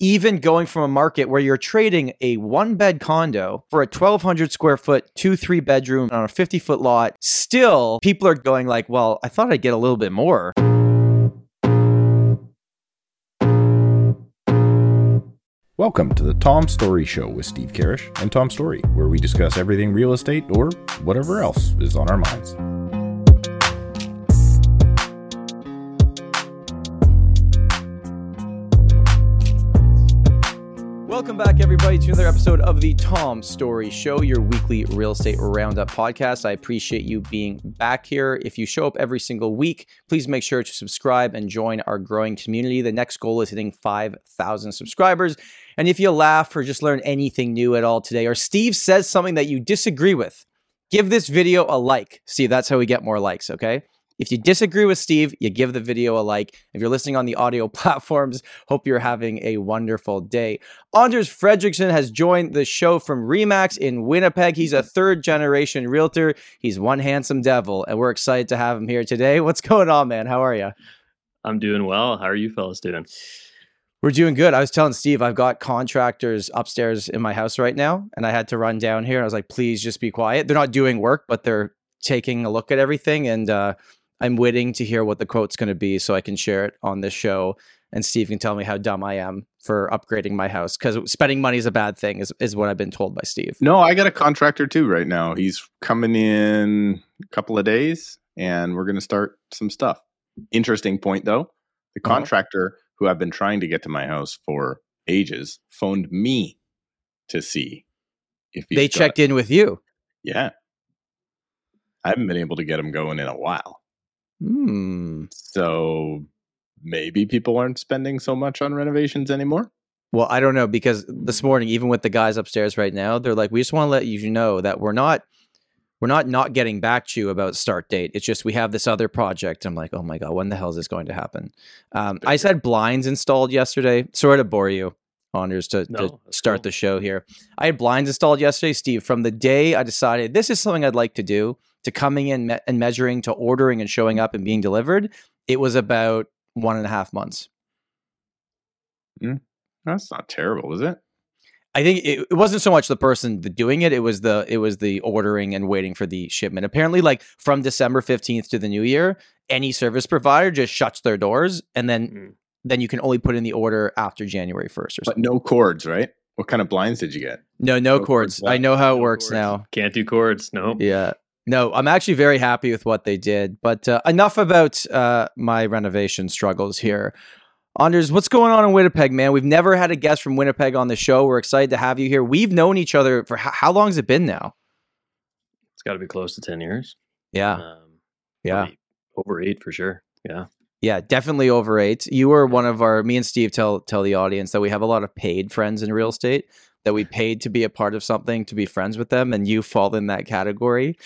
even going from a market where you're trading a one bed condo for a 1200 square foot two three bedroom on a 50 foot lot still people are going like well i thought i'd get a little bit more Welcome to the Tom Storey Show with Steve Karrasch and Tom Storey, where we discuss everything real estate or whatever else is on our minds. Welcome back, everybody, to another episode of the Tom Storey Show, your weekly real estate roundup podcast. I appreciate you being back here. If you show up every single week, please make sure to subscribe and join our growing community. The next goal is hitting 5,000 subscribers. And if you laugh or just learn anything new at all today, or Steve says something that you disagree with, give this video a like. See, that's how we get more likes, okay? If you disagree with Steve, you give the video a like. If you're listening on the audio platforms, hope you're having a wonderful day. Anders Frederiksen has joined the show from Remax in Winnipeg. He's a third generation realtor. He's one handsome devil, and we're excited to have him here today. What's going on, man? How are you? I'm doing well. How are you fellas doing? We're doing good. I was telling Steve, I've got contractors upstairs in my house right now, and I had to run down here. I was like, please just be quiet. They're not doing work, but they're taking a look at everything. And uh, I'm waiting to hear what the quote's going to be so I can share it on this show. And Steve can tell me how dumb I am for upgrading my house because spending money is a bad thing, is, is what I've been told by Steve. No, I got a contractor too right now. He's coming in a couple of days and we're going to start some stuff. Interesting point though. The Uh-huh. contractor who I've been trying to get to my house for ages phoned me to see if They checked in with you. Yeah. I haven't been able to get him going in a while. Hmm. So maybe people aren't spending so much on renovations anymore. Well, I don't know because this morning, even with the guys upstairs right now, they're like, "We just want to let you know that we're not, we're not not getting back to you about start date. It's just we have this other project." I'm like, "Oh my god, when the hell is this going to happen?" Um, I had blinds installed yesterday. Sorry to bore you, Anders, to, No, to start cool. the show here. I had blinds installed yesterday, Steve. From the day I decided this is something I'd like to do, to coming in me- and measuring, to ordering and showing up and being delivered, it was about one and a half months. That's not terrible, is it? I think it, it wasn't so much the person doing it; it was the it was the ordering and waiting for the shipment. Apparently, like from December fifteenth to the new year, any service provider just shuts their doors, and then Mm. then you can only put in the order after January first or But no cords, right? What kind of blinds did you get? No, no, no cords. cords I know how it No works cords. now. Can't do cords. No. Yeah. No, I'm actually very happy with what they did. But uh, enough about uh, my renovation struggles here. Anders, what's going on in Winnipeg, man? We've never had a guest from Winnipeg on the show. We're excited to have you here. We've known each other for how, how long has it been now? It's got to be close to 10 years. Yeah. Um, Yeah. Over eight for sure. Yeah. Yeah, definitely over eight. You were one of our. Me and Steve tell tell the audience that we have a lot of paid friends in real estate that we paid to be a part of something to be friends with them, and you fall in that category.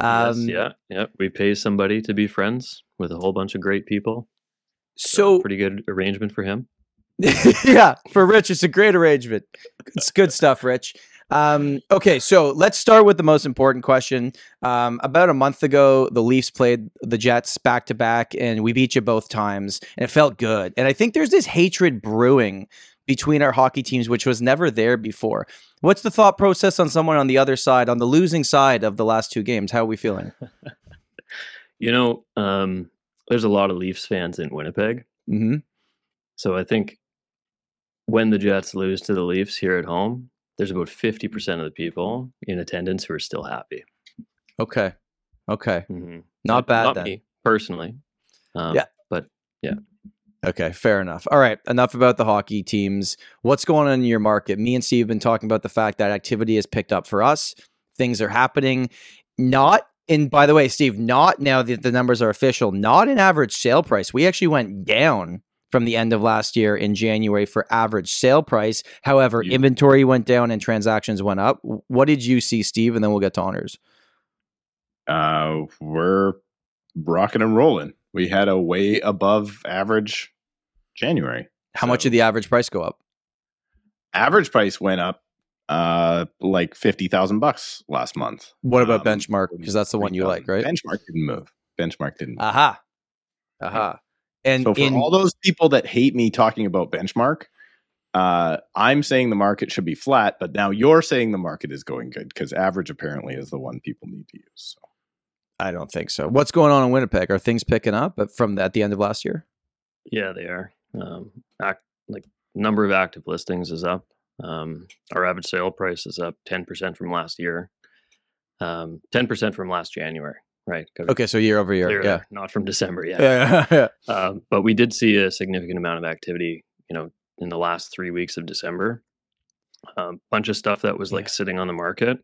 Yes, Um, yeah. Yeah. We pay somebody to be friends with a whole bunch of great people. So pretty good arrangement for him. yeah, for Rich, it's a great arrangement. It's good stuff, Rich. Um, okay, so let's start with the most important question. Um, about a month ago, the Leafs played the Jets back to back, and we beat you both times, and it felt good. And I think there's this hatred brewing between our hockey teams, which was never there before. What's the thought process on someone on the other side, on the losing side of the last two games? How are we feeling? You know, um, there's a lot of Leafs fans in Winnipeg. hmm So I think when the Jets lose to the Leafs here at home, there's about 50% of the people in attendance who are still happy. Okay, okay, hmm not bad Not then. me personally. Um, Yeah. But Okay, fair enough. All right, enough about the hockey teams. What's going on in your market? Me and Steve have been talking about the fact that activity has picked up for us. Things are happening. Not in, by the way, Steve, not now that the numbers are official, not in average sale price. We actually went down from the end of last year in January for average sale price. However, You- inventory went down and transactions went up. What did you see, Steve? And then we'll get to Anders. Uh, we're rocking and rolling. We had a way above average January. How much did the average price go up? Average price went up uh like 50,000 bucks last month. What about Um, benchmark? Because that's the one you like, right? Benchmark didn't move. Benchmark didn't. move. Aha. Aha. And so for in all those people that hate me talking about benchmark, Uh, I'm saying the market should be flat, but now you're saying the market is going good because average apparently is the one people need to use. So. I don't think so. What's going on in Winnipeg? Are things picking up from at the end of last year? Yeah, they are. Um, act, like number of active listings is up. Um, our average sale price is up 10% from last year, um, 10% from last January, right? Okay, so year over year, yeah. Not from December, yeah. Yeah, yeah. Um, but we did see a significant amount of activity, you know, in the last three weeks of December. A um, bunch of stuff that was like Yeah. sitting on the market.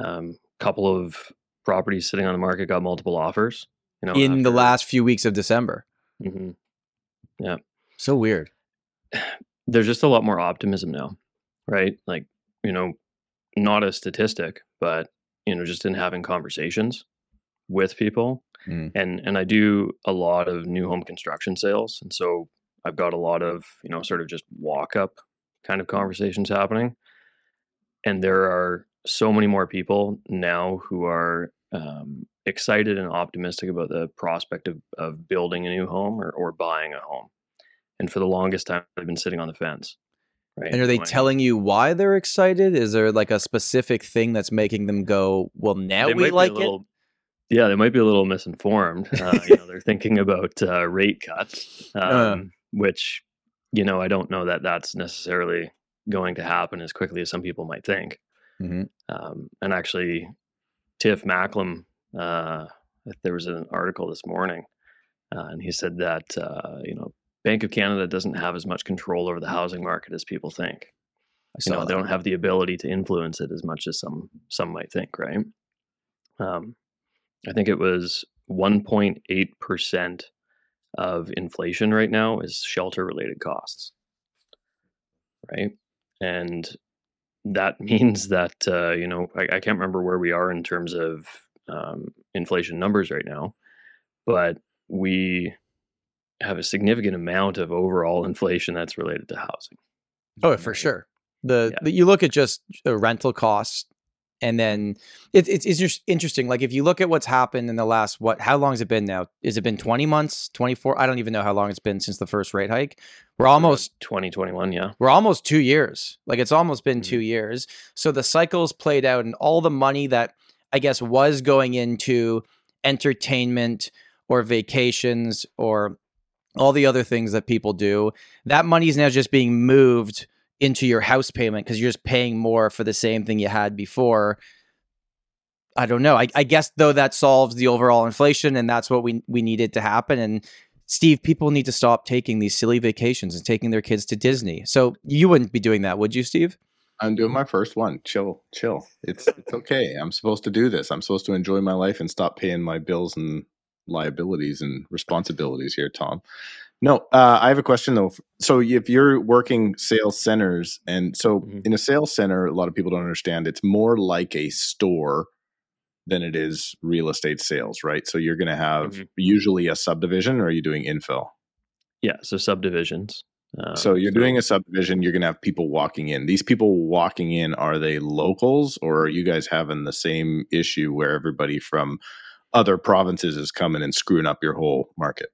Um, couple of properties sitting on the market got multiple offers. You know, in the last few weeks of December. Mhm. So weird. there's just a lot more optimism now, right? Like, you know, not a statistic, but you know, just in having conversations with people. Mm. And and I do a lot of new home construction sales. And so I've got a lot of, you know, sort of just walk up kind of conversations happening. And there are so many more people now who are um, excited and optimistic about the prospect of, of building a new home or, or buying a home. And for the longest time, they've been sitting on the fence. Right. And are they telling you why they're excited? Is there like a specific thing that's making them go, "Well, now they we might be a like it"? Yeah, they might be a little misinformed. Uh, you know, they're thinking about uh, rate cuts, um, Uh. which you know I don't know that that's necessarily going to happen as quickly as some people might think. Mhm. Um, and actually, Tiff Macklem, uh, there was an article this morning, uh, and he said that uh, you know Bank of Canada doesn't have as much control over the housing market as people think. I you know that. they don't have the ability to influence it as much as some some might think right? Um, i think it was 1.8 percent of inflation right now is shelter related costs right? And that means that uh, you know I, I can't remember where we are in terms of um, inflation numbers right now but we have a significant amount of overall inflation that's related to housing Oh, for sure. The, Yeah. the you look at just the rental costs, and then it, it's it's just interesting. Like if you look at what's happened in the last what? How long has it been now? Is it been twenty months? Twenty four? I don't even know how long it's been since the first rate hike. We're almost 2021 yeah we're almost two years. Like it's almost been Mhm. two years. So the cycle's played out, and all the money that I guess was going into entertainment or vacations or all the other things that people do, that money is now just being moved into your house payment because you're just paying more for the same thing you had before. I don't know. I, I guess though that solves the overall inflation, and that's what we we needed to happen. And Steve, people need to stop taking these silly vacations and taking their kids to Disney. So you wouldn't be doing that, would you, Steve? I'm doing my first one. Chill, chill. It's it's okay. I'm supposed to do this. I'm supposed to enjoy my life and stop paying my bills and liabilities and responsibilities here, Tom. No, uh, I have a question though. So if you're working sales centers, and so Mhm. in a sales center, a lot of people don't understand. It's more like a store than it is real estate sales, right? So you're going to have Mhm. usually a subdivision, or are you doing infill? Yeah, so subdivisions. Um, so you're doing a subdivision you're going to have people walking in these people walking in are they locals or are you guys having the same issue where everybody from other provinces is coming and screwing up your whole market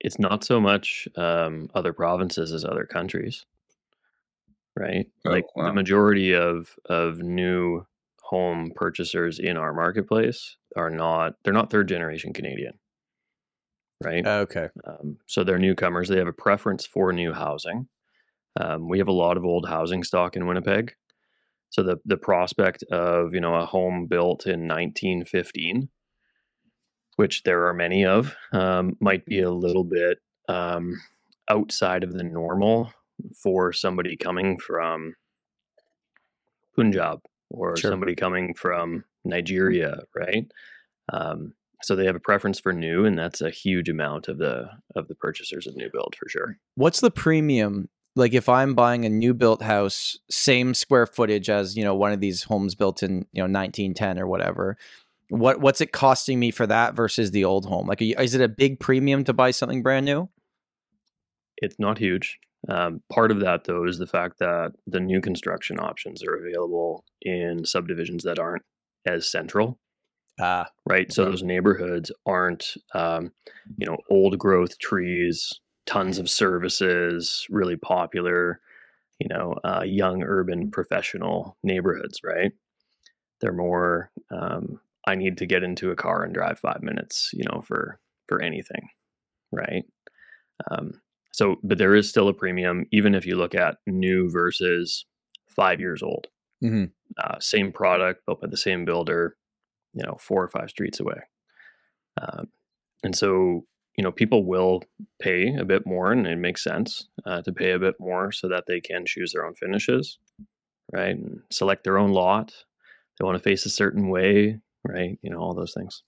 It's not so much um, other provinces as other countries, right? Oh, like wow. the majority of of new home purchasers in our marketplace are not they're not third generation Canadian, right? Okay. Um, so they're newcomers. They have a preference for new housing. Um, we have a lot of old housing stock in Winnipeg. So the the prospect of you know a home built in 1915, which there are many of, um, might be a little bit um, outside of the normal for somebody coming from Punjab or Sure. somebody coming from Nigeria, right? Um, so they have a preference for new, and that's a huge amount of the of the purchasers of new build for sure. What's the premium? Like if I'm buying a new built house, same square footage as, you know, one of these homes built in, you know, 1910 or whatever. What what's it costing me for that versus the old home? Like is it a big premium to buy something brand new? It's not huge. Um, part of that, though, is the fact that the new construction options are available in subdivisions that aren't as central, Ah, right? So those neighborhoods aren't, um, you know, old growth trees, tons of services, really popular, you know, uh, young urban professional neighborhoods, right? They're more, um, I need to get into a car and drive five minutes, you know, for for anything, right? Um, so, but there is still a premium, even if you look at new versus five years old. Mhm. Uh, same product, built by the same builder, you know, four or five streets away. Um, and so, you know, people will pay a bit more, and it makes sense uh, to pay a bit more so that they can choose their own finishes, right? And select their own lot. They want to face a certain way, right? You know, all those things.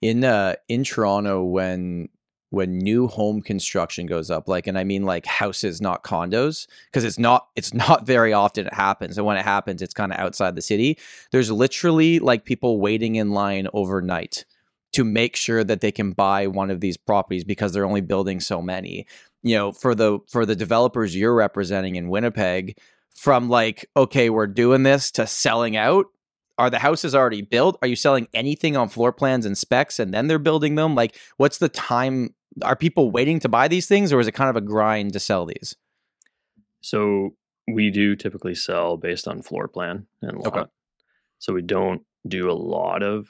in uh in Toronto when when new home construction goes up like and I mean like houses not condos because it's not it's not very often it happens and when it happens it's kind of outside the city there's literally like people waiting in line overnight to make sure that they can buy one of these properties because they're only building so many you know for the for the developers you're representing in Winnipeg from like okay we're doing this to selling out are the houses already built? Are you selling anything on floor plans and specs and then they're building them? Like, what's the time? Are people waiting to buy these things or is it kind of a grind to sell these? So we do typically sell based on floor plan and lot. Okay. So we don't do a lot of,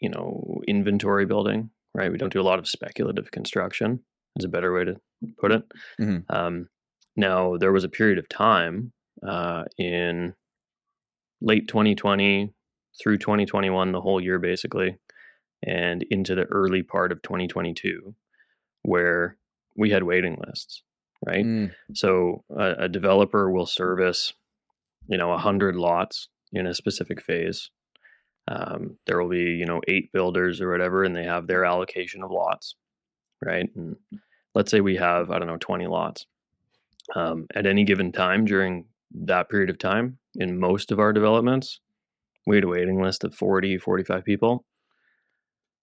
you know, inventory building, right? We don't do a lot of speculative construction. Is a better way to put it. Mhm. Um, now there was a period of time uh, in late 2020 through 2021, the whole year basically, and into the early part of 2022, where we had waiting lists, right? Mm, So a, a developer will service, you know, a hundred lots in a specific phase. Um, there will be, you know, eight builders or whatever, and they have their allocation of lots, right? And let's say we have, I don't know, 20 lots. Um, at any given time during that period of time, in most of our developments, we had a waiting list of 40, 45 people.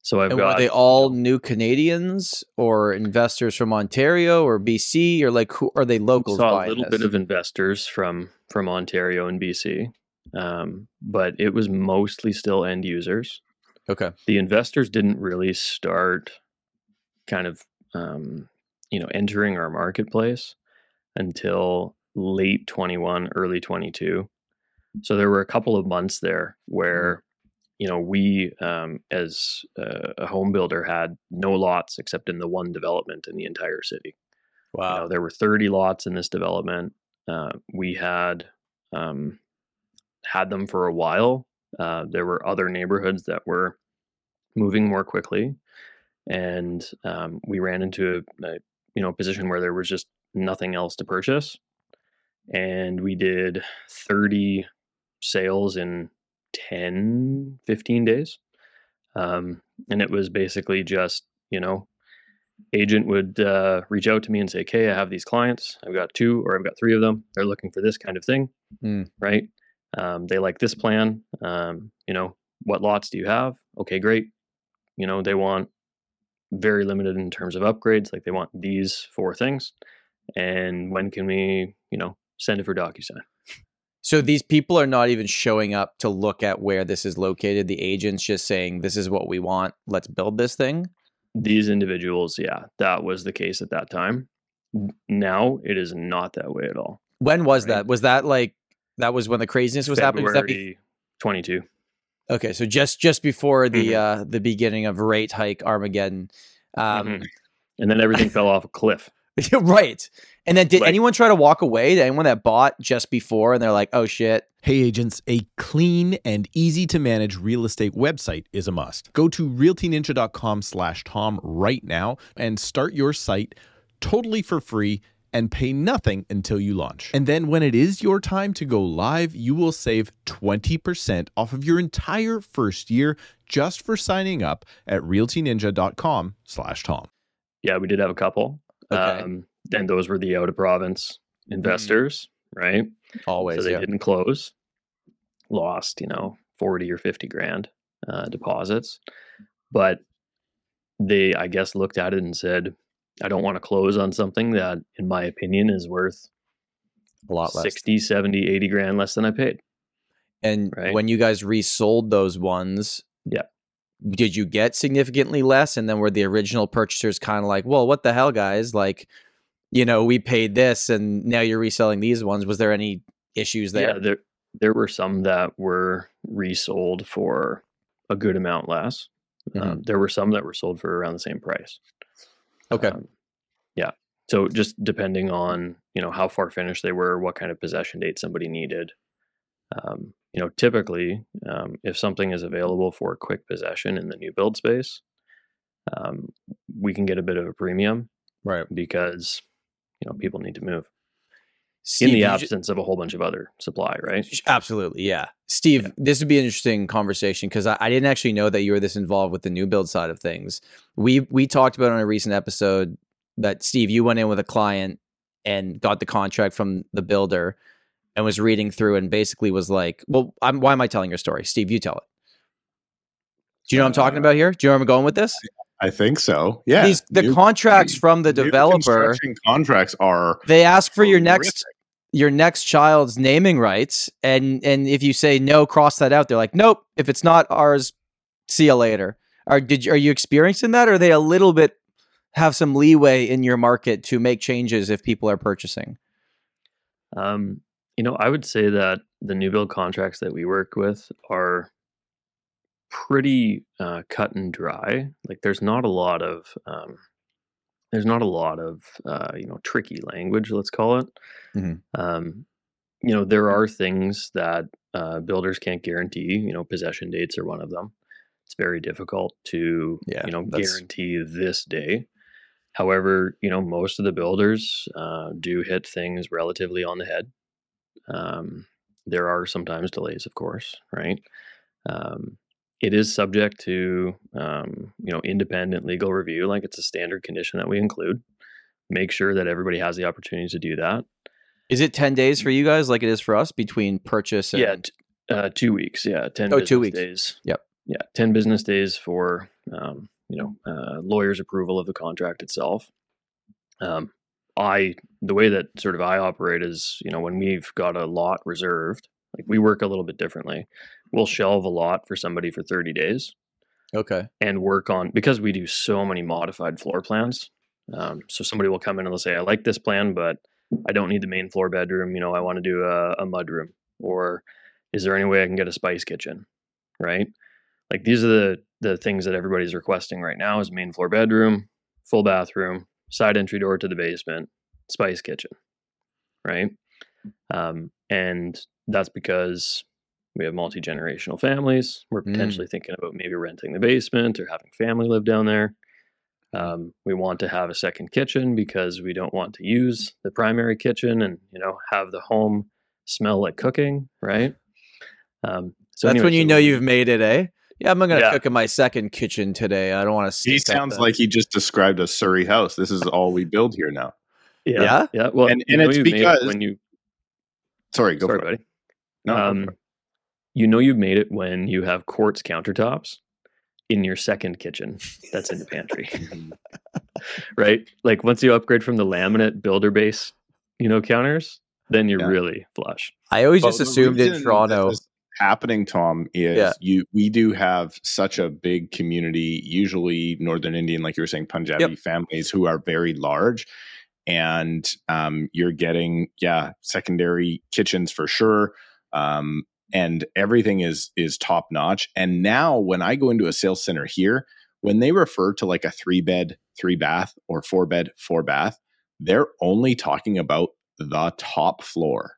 So I've And got were they all new Canadians or investors from Ontario or BC or like who are they locals? saw a little this? bit of investors from from Ontario and BC, um, but it was mostly still end users. okay. The investors didn't really start kind of um, you know entering our marketplace until late 21, early 22. So there were a couple of months there where you know we um, as a, a home builder had no lots except in the one development in the entire city you know, Wow. there were 30 lots in this development. Uh, we had um, had them for a while. Uh, there were other neighborhoods that were moving more quickly, and um, we ran into a, a you know position where there was just nothing else to purchase, and we did 30 sales in 10, 15 days, um, and it was basically just you know agent would uh, reach out to me and say, "Okay, I have these clients. I've got two or I've got three of them. They're looking for this kind of thing, Hmm. right? Um, they like this plan. Um, you know, what lots do you have? Okay, great. You know, they want very limited in terms of upgrades. Like they want these four things. And when can we, you know, send it for DocuSign? So these people are not even showing up to look at where this is located. The agent's just saying, "This is what we want. Let's build this thing." These individuals, yeah, that was the case at that time. Now it is not that way at all. When was Right. that? Was that like that was when the craziness was happening? Was be- February 22. okay, so just just before the Mhm. uh the beginning of rate hike Armageddon. Um Mhm. And then everything fell off a cliff. right. And then did Like- anyone try to walk away? Did anyone that bought just before and they're like, "Oh shit." Hey agents, a clean and easy to manage real estate website is a must. Go to realtyninja.com slash Tom right now and start your site totally for free and pay nothing until you launch. And then when it is your time to go live, you will save 20% off of your entire first year just for signing up at realtyninja.com slash Tom. Yeah, we did have a couple. Okay. Um, and those were the out of province investors, right? Always. so they yeah. didn't close, lost, you know, 40 or 50 grand uh, deposits. But they, I guess, looked at it and said, I don't want to close on something that, in my opinion, is worth a lot less. 60, 70, 80 grand less than I paid. And right? when you guys resold those ones, Yeah. Did you get significantly less? And then were the original purchasers kind of like, well, what the hell, guys? Like, you know, we paid this and now you're reselling these ones. Was there any issues there? Yeah, there there were some that were resold for a good amount less. Mhm. Um, there were some that were sold for around the same price. Okay. Um, yeah. So just depending on you know how far finished they were, what kind of possession date somebody needed. Um, you know, typically, um, if something is available for quick possession in the new build space, um, we can get a bit of a premium right. because you know people need to move Steve, in the absence of a whole bunch of other supply, right? Absolutely, yeah. Steve, this would be an interesting conversation because I, I didn't actually know that you were this involved with the new build side of things. We we talked about on a recent episode that Steve, you went in with a client and got the contract from the builder and was reading through and basically was like, "Well, I'm, why am I telling your story, Steve? You tell it." Do you know what I'm talking Uh, about here? Do you know where I'm going with this? I think so. Yeah. These the New- contracts from the developer. contracts are They ask for your next your next child's naming rights and and if you say no cross that out they're like nope if it's not ours see you later are did you, are you experiencing that or are they a little bit have some leeway in your market to make changes if people are purchasing Um, you know, I would say that the new build contracts that we work with are pretty uh, cut and dry. Like, there's not a lot of um, there's not a lot of uh, you know tricky language. Let's call it. Mhm. Um, you know, there are things that uh, builders can't guarantee. You know, possession dates are one of them. It's very difficult to Yeah, you know that's- guarantee this day. However, you know, most of the builders uh, do hit things relatively on the head. Um, there are sometimes delays, of course, right? Um, it is subject to, um, you know, independent legal review. Like it's a standard condition that we include. Make sure that everybody has the opportunity to do that. is it 10 days for you guys like it is for us between purchase and Yeah, t- uh, two weeks. Yeah, ten. Oh, business weeks. days. Yep. Yeah, ten business days for um, you know uh, lawyer's approval of the contract itself. Um, I the way that sort of I operate is you know when we've got a lot reserved, like we work a little bit differently. We'll shelve a lot for somebody for thirty days okay and work on because we do so many modified floor plans. Um, so somebody will come in and they'll say, "I like this plan, but I don't need the main floor bedroom. You know, I want to do a, a mud room, or is there any way I can get a spice kitchen?" Right? Like these are the the things that everybody's requesting right now: is main floor bedroom, full bathroom, side entry door to the basement, spice kitchen. Right? Um, and that's because we have multi generational families. We're Mm. potentially thinking about maybe renting the basement or having family live down there. Um, we want to have a second kitchen because we don't want to use the primary kitchen and you know have the home smell like cooking, right? Um, so that's anyway, when you so know we- you've made it eh yeah i'm not gonna Yeah. cook in my second kitchen today i don't want to He sounds like he just described a Surrey house. This is all we build here now. yeah, Yeah? yeah. Well, And- you and know it's you've it because- when you Sorry, go sorry, for it. buddy. No, um, it. you know you've made it when you have quartz countertops in your second kitchen that's in the pantry right like once you upgrade from the laminate builder base you know counters then you're Yeah. really flush i always But just assumed in toronto this is happening, Tom, is Yeah. you we do have such a big community, usually Northern Indian, like you were saying, Punjabi families who are very large. And um, you're getting, yeah, secondary kitchens for sure. Um, and everything is is top notch. And now when I go into a sales center here, when they refer to like a three bed, three bath, or four bed, four bath, they're only talking about the top floor.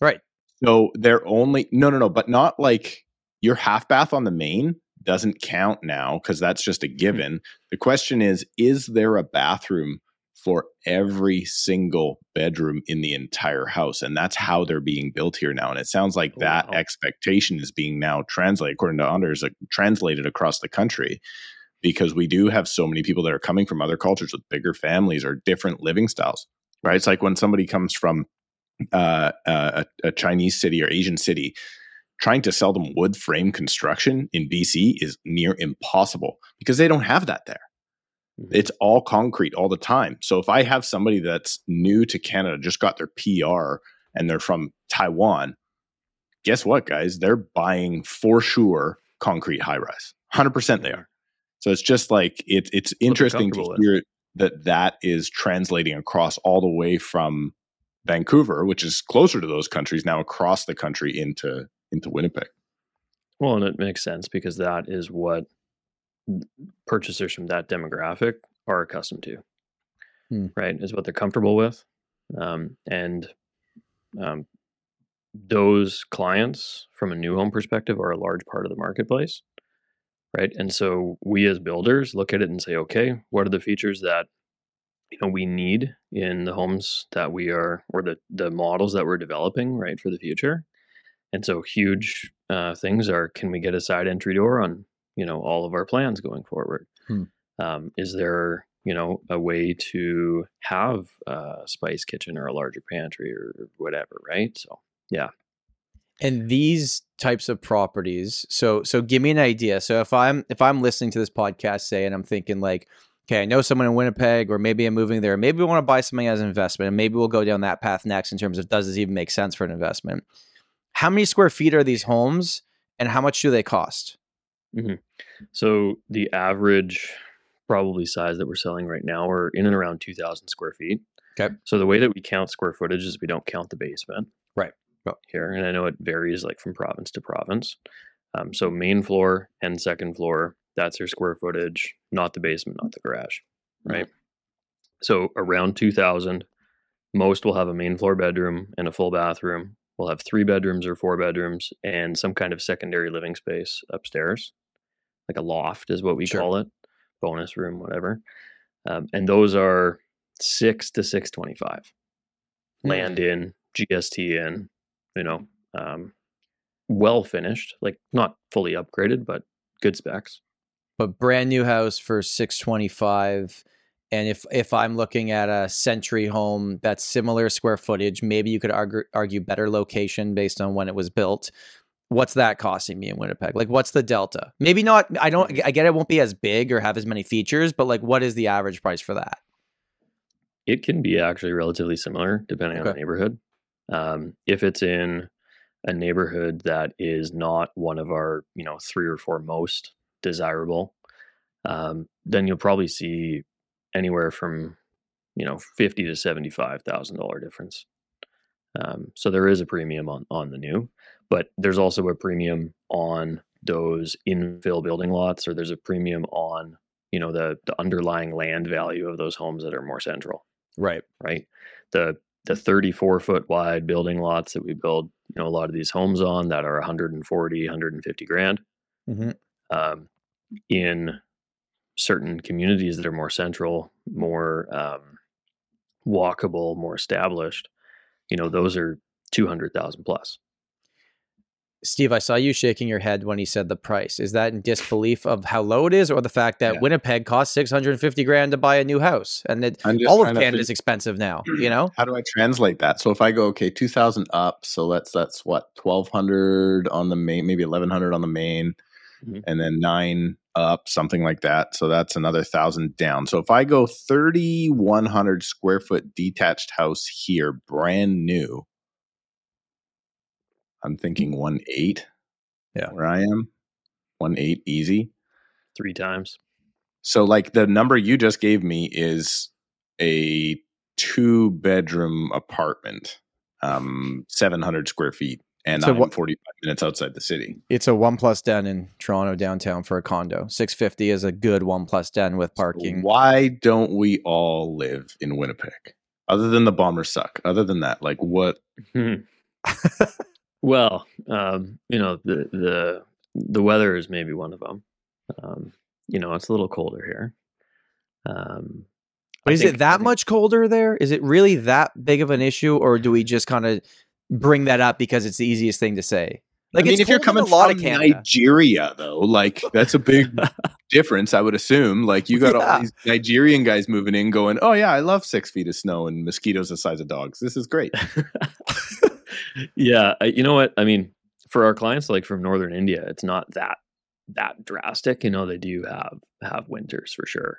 right So they're only no no no, but not like your half bath on the main doesn't count now because that's just a mm-hmm. given. The question is, is there a bathroom for every single bedroom in the entire house? And that's how they're being built here now. And it sounds like Oh, that wow. expectation is being now translated, according to Anders, like, translated across the country. Because we do have so many people that are coming from other cultures with bigger families or different living styles, right? It's like when somebody comes from uh, a, a Chinese city or Asian city, trying to sell them wood frame construction in BC is near impossible because they don't have that there. Mhm. It's all concrete all the time. So if I have somebody that's new to Canada, just got their PR, and they're from Taiwan, guess what, guys? They're buying for sure concrete high rise. 100% they are. So it's just like it, it's interesting to hear that that is translating across all the way from Vancouver, which is closer to those countries now across the country into into Winnipeg. Well, and it makes sense because that is what purchasers from that demographic are accustomed to, Hmm. right? Is what they're comfortable with, um, and um, those clients, from a new home perspective, are a large part of the marketplace, right? And so we as builders look at it and say, okay, what are the features that you know we need in the homes that we are or the the models that we're developing, right, for the future? And so huge uh, things are: can we get a side entry door on you know all of our plans going forward? Hmm. Um, is there you know a way to have a spice kitchen or a larger pantry or whatever, right? So yeah, and these types of properties so so give me an idea so if i'm if i'm listening to this podcast say and i'm thinking like okay i know someone in winnipeg or maybe i'm moving there maybe we want to buy something as an investment and maybe we'll go down that path next in terms of does this even make sense for an investment how many square feet are these homes and how much do they cost so the average probably size that we're selling right now are in and around 2,000 square feet. Okay. So the way that we count square footage is we don't count the basement. Right. Here, and I know it varies like from province to province. Um, so main floor and second floor, that's your square footage, not the basement, not the garage. Right. So around 2,000, most will have a main floor bedroom and a full bathroom. We'll have three bedrooms or four bedrooms and some kind of secondary living space upstairs, like a loft is what we Sure. call it, bonus room, whatever. Um, and those are six to six twenty-five. Land in, GST in, you know, um, well finished, like not fully upgraded, but good specs. But brand new house for 625 and if if i'm looking at a century home that's similar square footage maybe you could argue, argue better location based on when it was built. What's that costing me in winnipeg? Like what's the delta? Maybe not i don't i get it won't be as big or have as many features but like what is the average price for that? It can be actually relatively similar depending on the neighborhood. Um, if it's in a neighborhood that is not one of our, you know, three or four most desirable, um, then you'll probably see anywhere from, you know, fifty to seventy-five thousand dollar difference. Um, so there is a premium on on the new, but there's also a premium on those infill building lots, or there's a premium on, you know, the the underlying land value of those homes that are more central right right? The the 34 foot wide building lots that we build, you know, a lot of these homes on that are 140, 150 grand. mm-hmm. Um, in certain communities that are more central, more um, walkable, more established, you know, those are 200,000 plus. steve i saw you shaking your head when he said the price is that in disbelief of how low it is or the fact that Yeah. winnipeg costs 650 grand to buy a new house and it, all of canada is expensive now you know How do I translate that? So if I go okay, two thousand up, so that's that's what twelve hundred on the main, maybe eleven hundred on the main, Mhm. and then nine up, something like that. So that's another thousand down. So if I go thirty one hundred square foot detached house here, brand new, I'm thinking one eight. Yeah. where I am, one eight easy. Three times. So like the number you just gave me is a two bedroom apartment, um, 700 square feet, and So I'm what- 45 minutes outside the city. It's a one plus den in Toronto downtown for a condo. Six fifty is a good one plus den with parking. Why don't we all live in Winnipeg? Other than the bombers suck. Other than that, like what? Hmm. well, um, you know, the the the weather is maybe one of them. Um, you know, it's a little colder here. Um, But I is think- it that think- much colder there? Is it really that big of an issue, or do we just kind of bring that up because it's the easiest thing to say? Like, I mean, if you're coming a lot from of Canada, Nigeria, though, like that's a big difference. I would assume. Like you got Yeah. all these Nigerian guys moving in, going, "Oh yeah, I love six feet of snow and mosquitoes the size of dogs. This is great." yeah, I, you know what? I mean, for our clients like from northern India, it's not that that drastic. You know, they do have have winters for sure.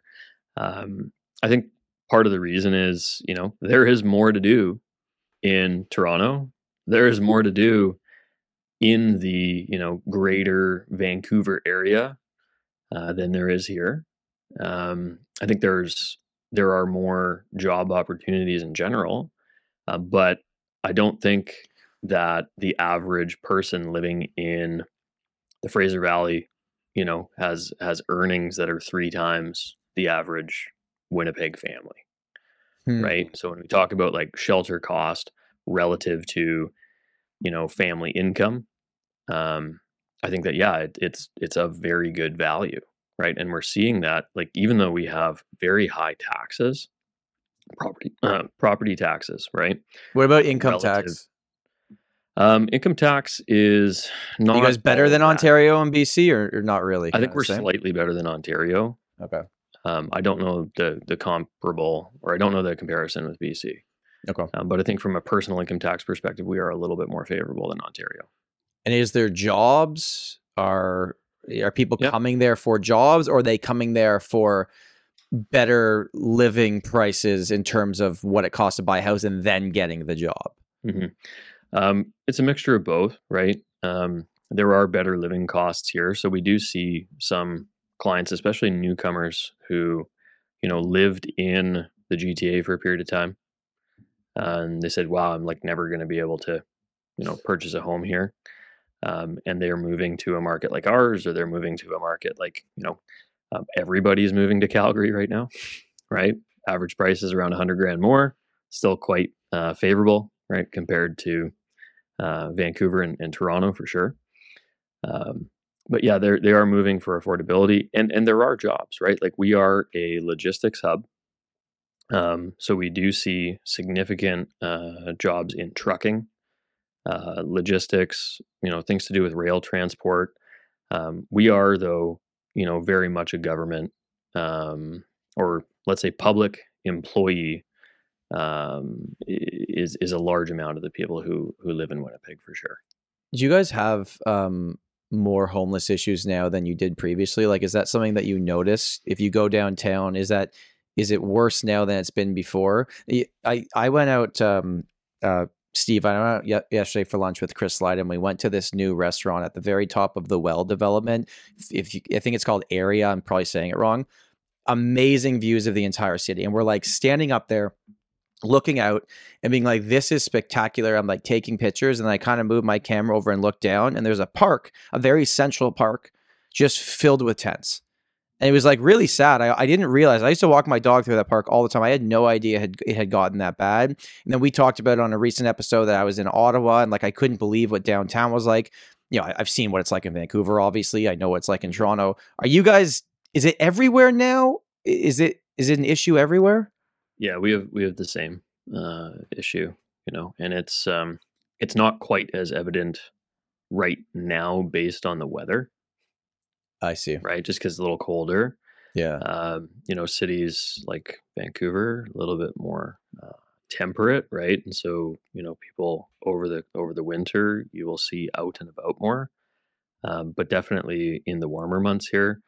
Um, I think part of the reason is, you know, there is more to do in Toronto. There is more to do in the you know greater Vancouver area uh, than there is here. Um, I think there's there are more job opportunities in general, uh, but I don't think that the average person living in the Fraser Valley, you know, has has earnings that are three times the average Winnipeg family, Hmm. right? So when we talk about like shelter cost relative to, you know, family income, um, I think that yeah, it, it's it's a very good value, right? And we're seeing that like even though we have very high taxes, property uh, property taxes, right? What about income Relative. tax? Um, income tax is not you guys better than. Ontario and BC, or, or not really? I think we're same? slightly better than Ontario. Okay. Um, I don't know the the comparable, or I don't know the comparison with BC. Okay. Um, but I think from a personal income tax perspective, we are a little bit more favorable than Ontario. And is there jobs? Are are people Yeah. coming there for jobs, or are they coming there for better living prices in terms of what it costs to buy a house and then getting the job? hmm Um, it's a mixture of both, right? Um, there are better living costs here, so we do see some clients, especially newcomers, who you know lived in the GTA for a period of time, and they said, "Wow, I'm like never going to be able to, you know, purchase a home here." Um, and they're moving to a market like ours, or they're moving to a market like you know, um, everybody's moving to Calgary right now, right? Average price is around 100 grand more, still quite uh, favorable, right, compared to uh, Vancouver and, and Toronto for sure. Um, but yeah, they they are moving for affordability, and and there are jobs, right? Like we are a logistics hub, um, so we do see significant uh, jobs in trucking, uh, logistics, you know, things to do with rail transport. Um, we are though, you know, very much a government um, or let's say public employee um, is is a large amount of the people who who live in Winnipeg for sure. Do you guys have um, more homeless issues now than you did previously? Like, is that something that you notice if you go downtown? Is that is it worse now than it's been before? I I went out, um, uh, Steve. I went out ye- yesterday for lunch with Chris Light, and we went to this new restaurant at the very top of the Well development. If you, I think it's called Area, I'm probably saying it wrong. Amazing views of the entire city, and we're like standing up there looking out and being like, this is spectacular. I'm like taking pictures and I kind of move my camera over and look down and there's a park, a very central park, just filled with tents. And it was like really sad. I, I didn't realize. I used to walk my dog through that park all the time. I had no idea it had, it had gotten that bad. And then we talked about it on a recent episode that I was in Ottawa and like I couldn't believe what downtown was like. You know, I, I've seen what it's like in Vancouver, obviously. I know what it's like in Toronto. Are you guys, is it everywhere now? Is it is it an issue everywhere? Yeah, we have we have the same uh, issue, you know, and it's um, it's not quite as evident right now based on the weather, I see. right? Just because it's a little colder. Yeah. Um, you know, cities like Vancouver, a little bit more uh, temperate, right? And so, you know, people over the over the winter, you will see out and about more. Um, but definitely in the warmer months here,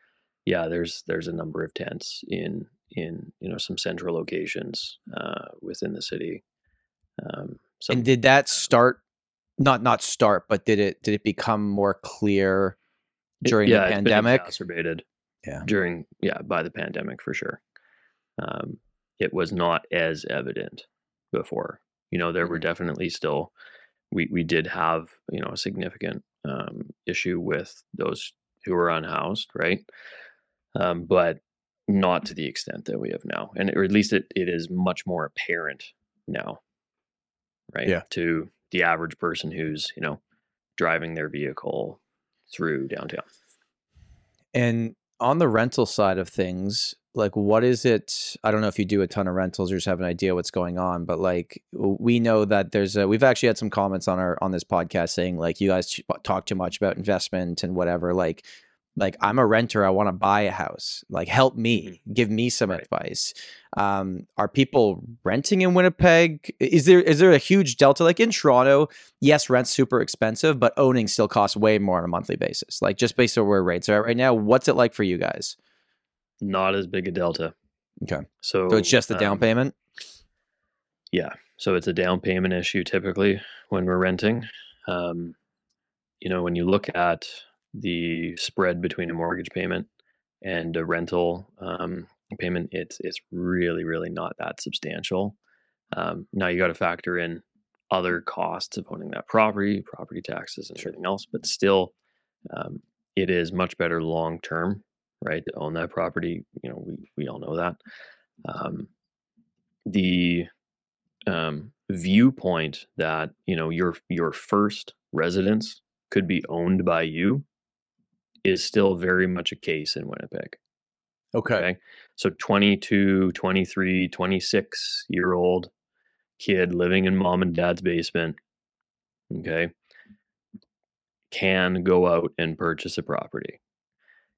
yeah, there's there's a number of tents in in you know some central locations uh, within the city. Um, so and did that start not not start but did it did it become more clear it- during yeah, the pandemic exacerbated Yeah. during yeah by the pandemic for sure um, it was not as evident before you know there were Mhm. definitely still we we did have you know a significant um, issue with those who were unhoused right um, but not to the extent that we have now and or at least it, it is much more apparent now right Yeah. to the average person who's you know driving their vehicle through downtown. And on the rental side of things like what is it i don't know if you do a ton of rentals or just have an idea what's going on but like we know that there's a we've actually had some comments on our on this podcast saying like you guys talk too much about investment and whatever like like i'm a renter i want to buy a house like help me give me some Right. advice um are people renting in winnipeg is there is there a huge delta like in toronto yes rent's super expensive but owning still costs way more on a monthly basis like just based on where rates are right now what's it like for you guys not as big a delta. Okay. So, so it's just the down um, payment Yeah. So it's a down payment issue typically when we're renting. Um, you know, when you look at the spread between a mortgage payment and a rental, um, payment, it's it's really really not that substantial. Um, now you got to factor in other costs of owning that property, property taxes, and everything else, but still, um, it is much better long term, right? To own that property, you know, we we all know that. Um, the um, viewpoint that you know your your first residence could be owned by you is still very much a case in Winnipeg. Okay. Okay. So 22, 23, 26 year old kid living in mom and dad's basement, okay, can go out and purchase a property.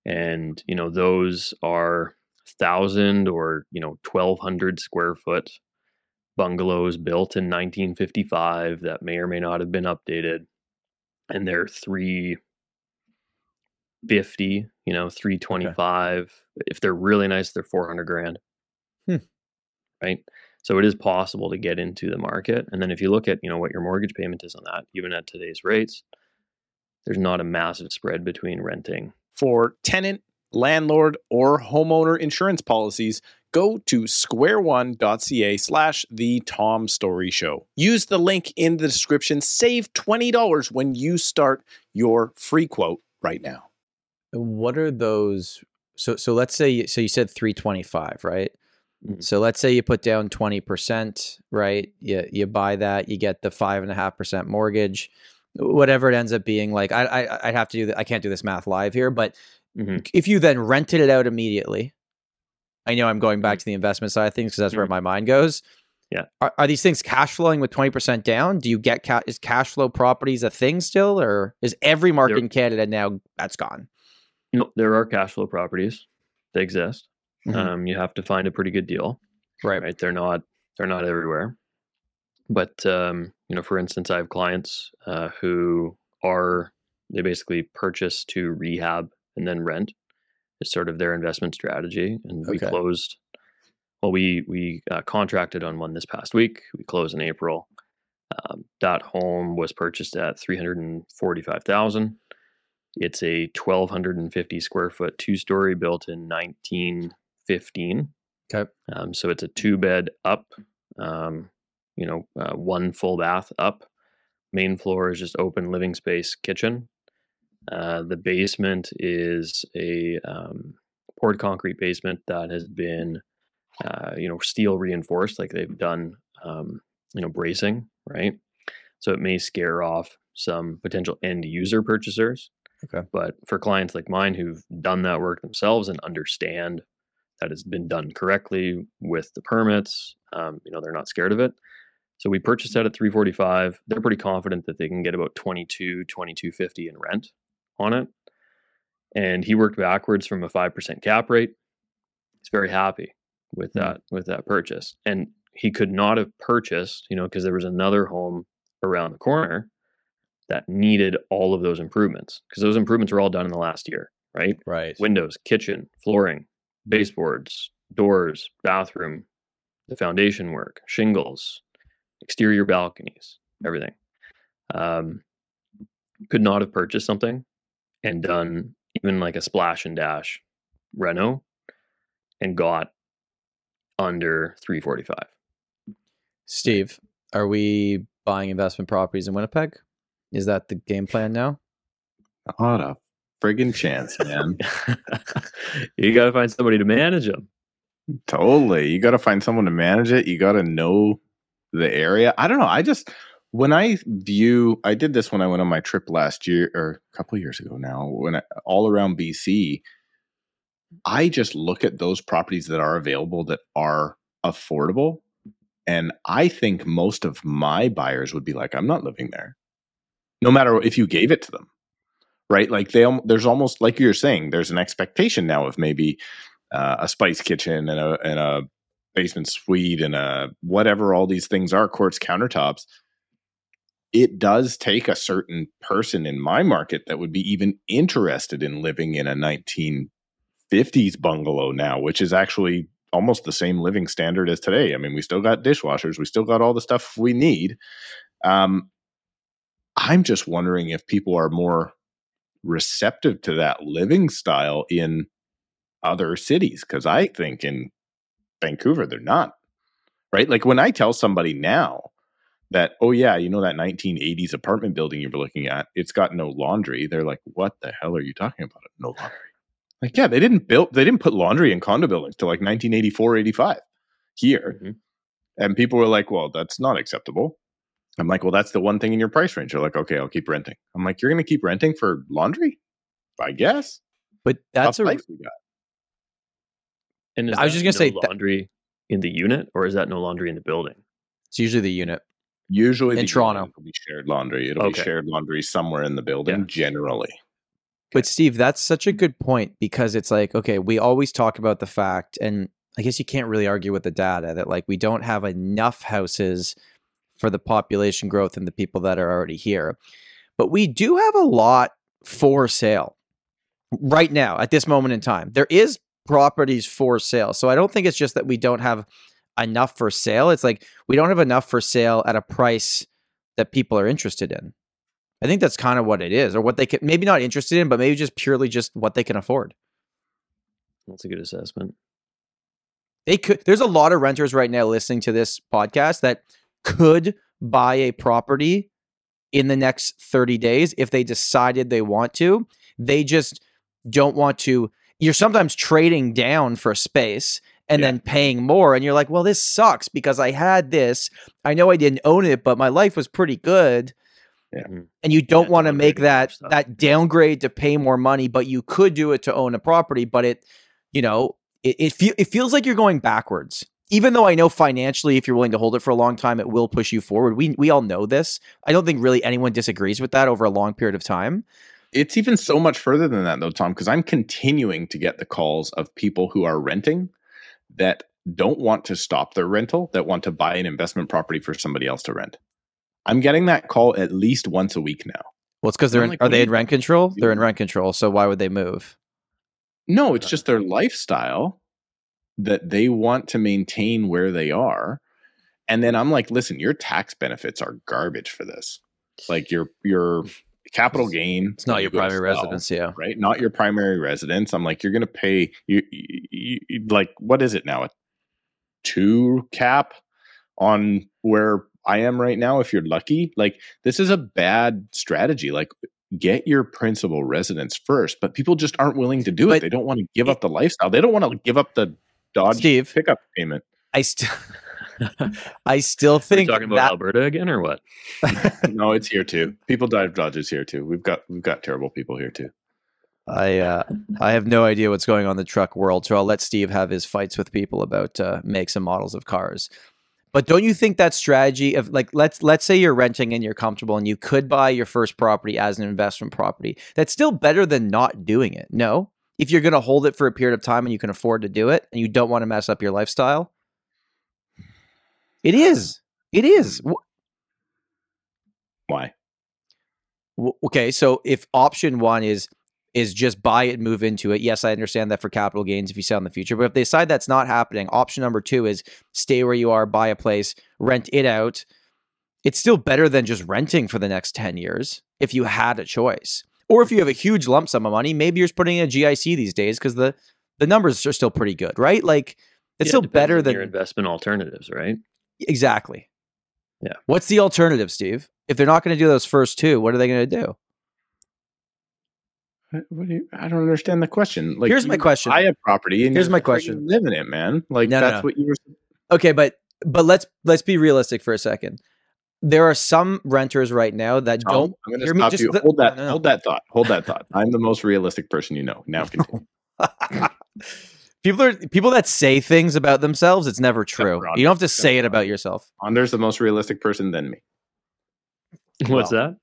And, you know, those are thousand or, you know, 1200 square foot bungalows built in 1955 that may or may not have been updated. And they're three 50, you know, 325. If they're really nice, they're 400 grand. Hmm. Right. So it is possible to get into the market. And then if you look at, you know, what your mortgage payment is on that, even at today's rates, there's not a massive spread between renting. For tenant, landlord, or homeowner insurance policies, go to squareone.ca slash the Tom Storey Show. Use the link in the description. Save $20 when you start your free quote right now. What are those? So so let's say you, so you said 325, right? Mhm. So let's say you put down 20%, right? You you buy that, you get the five and a half percent mortgage, whatever it ends up being. Like I I I have to do that. I can't do this math live here, but Mhm. if you then rented it out immediately, I know I'm going back to the investment side of things because that's where my mind goes. Yeah. Are, are these things cash flowing with 20% down? Do you get ca- is cash flow properties a thing still, or is every market in Canada now that's gone? No, there are cash flow properties. They exist. Mhm. Um, you have to find a pretty good deal. Right. right they're not they're not everywhere but um, you know for instance i have clients uh, who are they basically purchase to rehab and then rent is sort of their investment strategy and we closed well we we uh, contracted on one this past week we closed in april um, that home was purchased at 345000 it's a 1250 square foot two story built in 1915 Okay. um, so it's a two bed up, um, you know, uh, one full bath up. Main floor is just open living space kitchen. Uh, the basement is a um, poured concrete basement that has been, uh, you know, steel reinforced, like they've done, um, you know, bracing, right? So it may scare off some potential end user purchasers. Okay. But for clients like mine who've done that work themselves and understand that it's been done correctly with the permits. Um, you know, they're not scared of it. So we purchased that at 345. They're pretty confident that they can get about 22, 2250 in rent on it. And he worked backwards from a 5% cap rate. He's very happy with Hmm. that with that purchase. And he could not have purchased, you know, because there was another home around the corner that needed all of those improvements because those improvements were all done in the last year, right? Right. windows, kitchen, flooring, baseboards, doors, bathroom, the foundation work, shingles, exterior balconies, everything. Um, could not have purchased something and done even like a splash and dash reno and got under 345. Steve, are we buying investment properties in Winnipeg? Is that the game plan now? Not a friggin' chance, man. you got to find somebody to manage them. Totally. You got to find someone to manage it. You got to know the area. I don't know. I just when I view, I did this when I went on my trip last year or a couple of years ago now. When I, all around BC, I just look at those properties that are available that are affordable, and I think most of my buyers would be like, "I'm not living there," no matter if you gave it to them, right? Like they, there's almost like you're saying, there's an expectation now of maybe uh, a spice kitchen and a and a basement suite and a whatever all these things are quartz countertops. It does take a certain person in my market that would be even interested in living in a 1950s bungalow now which is actually almost the same living standard as today. I mean we still got dishwashers we still got all the stuff we need. Um, i'm just wondering if people are more receptive to that living style in other cities because I think in Vancouver they're not. Right? Like when I tell somebody now that, oh yeah, you know that 1980s apartment building you were looking at, it's got no laundry. They're like, what the hell are you talking about? No laundry. Like, yeah, they didn't build, they didn't put laundry in condo buildings till like 1984, 85 here. Mhm. And people were like, well, that's not acceptable. I'm like, well, that's the one thing in your price range. They're like, okay, I'll keep renting. I'm like, you're going to keep renting for laundry? I guess. But that's Tough a life we got. And is I was just gonna no say that- laundry in the unit, or is that no laundry in the building? it's usually the unit. Usually In the Toronto. unit will be shared laundry. It'll Okay. be shared laundry somewhere in the building, Yeah. generally. But Steve, that's such a good point because it's like, okay, we always talk about the fact, and I guess you can't really argue with the data that like we don't have enough houses for the population growth and the people that are already here. But we do have a lot for sale right now at this moment in time. There is properties for sale. So I don't think it's just that we don't have enough for sale. It's like we don't have enough for sale at a price that people are interested in. I think that's kind of what it is, or what they can maybe not interested in, but maybe just purely just what they can afford. That's a good assessment. They could. There's a lot of renters right now listening to this podcast that could buy a property in the next 30 days if they decided they want to. They just don't want to. You're sometimes trading down for a space and Yeah. then paying more, and you're like, "Well, this sucks because I had this. I know I didn't own it, but my life was pretty good." Yeah. Mhm. and you don't Yeah, want to make that that downgrade to pay more money, but you could do it to own a property. But it, you know, it it, feel, it feels like you're going backwards. Even though I know financially, if you're willing to hold it for a long time, it will push you forward. We we all know this. I don't think really anyone disagrees with that over a long period of time. It's even so much further than that, though, Tom, because I'm continuing to get the calls of people who are renting that don't want to stop their rental, that want to buy an investment property for somebody else to rent. I'm getting that call at least once a week now. Well, it's because they're in, like, are they in rent control? They're in rent control. So why would they move? No, it's just their lifestyle that they want to maintain where they are. And then I'm like, listen, your tax benefits are garbage for this. Like your your capital gain. It's not your you go to primary sell, residence. Yeah. right? Not your primary residence. I'm like, you're going to pay you, you, you like what is it now? A two cap on where I am right now. If you're lucky, like this is a bad strategy. Like get your principal residence first, but people just aren't willing to do But it. They don't want to give up the lifestyle. They don't want to give up the Dodge Steve, pickup payment. I still, I still Are we think talking about that Alberta again, or what? no, it's here too. People drive Dodges here too. We've got we've got terrible people here too. I uh, I have no idea what's going on in the truck world, so I'll let Steve have his fights with people about uh, makes and models of cars. But don't you think that strategy of like let's let's say you're renting and you're comfortable and you could buy your first property as an investment property. That's still better than not doing it. No. If you're going to hold it for a period of time and you can afford to do it and you don't want to mess up your lifestyle. It is. It is. Mm. Why? Okay so if option one is is just buy it and move into it yes i understand that for capital gains if you sell in the future but if they decide that's not happening option number two is stay where you are buy a place rent it out it's still better than just renting for the next 10 years if you had a choice or if you have a huge lump sum of money maybe you're just putting in a gic these days because the the numbers are still pretty good right like it's Yeah, still depends better than your investment alternatives, right? exactly Yeah. what's the alternative steve if they're not going to do those first two what are they going to do What, what do you, I don't understand the question. Like, Here's my you question. I have property, and Here's my question. Live in it, man. Like No, no, that's no. what you were. Okay, but but let's let's be realistic for a second. There are some renters right now that Tom, don't I'm going to hear me, stop just you. the- hold that. no, no, no. Hold that thought. Hold that thought. I'm the most realistic person you know. Now continue. people are people that say things about themselves. It's never true. Ron. You don't have to say it about yourself. Anders the most realistic person than me. What's Well, that?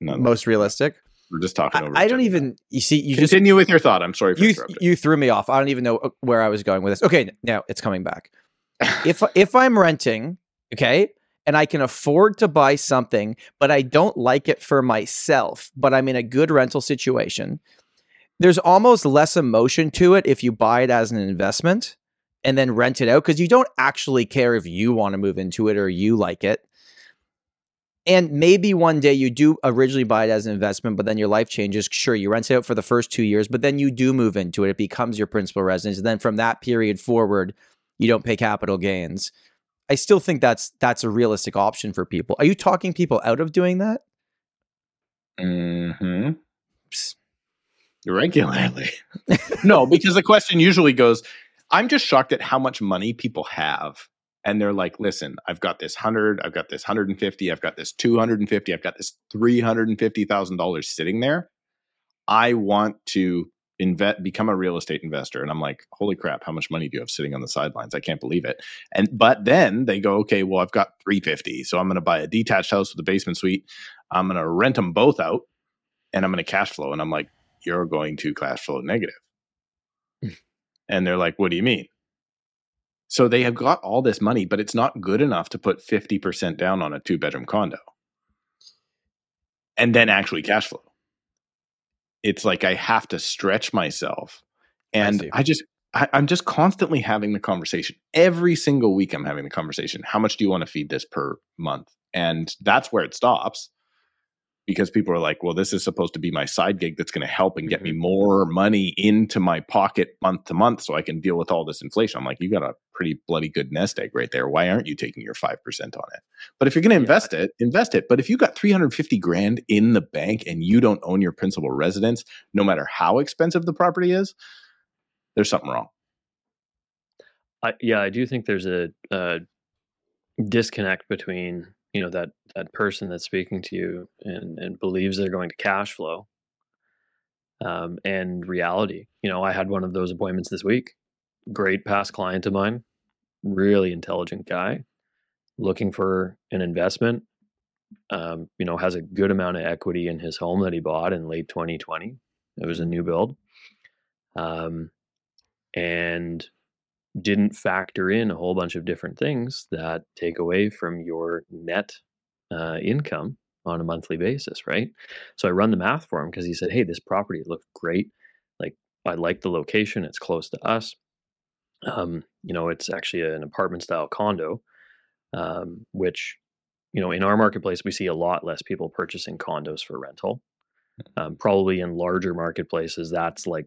No, Most realistic. we're just talking I, over. I each don't even. You see, you just continue with your thought. I'm sorry for you you threw me off. I don't even know uh, where I was going with this. Okay, now it's coming back. if if I'm renting, okay, and I can afford to buy something, but I don't like it for myself, but I'm in a good rental situation, there's almost less emotion to it if you buy it as an investment and then rent it out because you don't actually care if you want to move into it or you like it. And maybe one day you do originally buy it as an investment, but then your life changes. Sure, you rent it out for the first two years, but then you do move into it. It becomes your principal residence. And then from that period forward, you don't pay capital gains. I still think that's that's a realistic option for people. Are you talking people out of doing that? Mm-hmm. Regularly. no, because the question usually goes, I'm just shocked at how much money people have. And they're like, listen, I've got this hundred, I've got this 150, I've got this 250, I've got this $350,000 sitting there. I want to invest become a real estate investor. And i'm like holy crap how much money do you have sitting on the sidelines? I can't believe it. And but then they go okay well i've got 350 so i'm going to buy a detached house with a basement suite. I'm going to rent them both out and i'm going to cash flow. And i'm like you're going to cash flow negative. Hmm. And they're like what do you mean? So they have got all this money but it's not good enough to put 50% down on a two bedroom condo. And then actually cash flow it's like I have to stretch myself. And I, I just, I, I'm just constantly having the conversation. Every single week, I'm having the conversation. How much do you want to feed this per month? And that's where it stops because people are like, well, this is supposed to be my side gig that's going to help and get me mm-hmm. more money into my pocket month to month so I can deal with all this inflation. I'm like, you got a pretty bloody good nest egg right there. Why aren't you taking your 5% on it? But if you're going to invest yeah. it, invest it. But if you got 350 grand in the bank and you don't own your principal residence, no matter how expensive the property is, there's something wrong. I, yeah, I do think there's a, a disconnect between you know that that person that's speaking to you and and believes they're going to cash flow um, and reality. You know i had one of those appointments this week. Great past client of mine really intelligent guy looking for an investment um, you know has a good amount of equity in his home that he bought in late 2020 it was a new build. Um, and didn't factor in a whole bunch of different things that take away from your net uh, income on a monthly basis, right? So I run the math for him because he said, "Hey, this property looks great. Like I like the location. It's close to us. Um, you know, it's actually an apartment style condo, um, which you know in our marketplace we see a lot less people purchasing condos for rental. Um, probably in larger marketplaces, that's like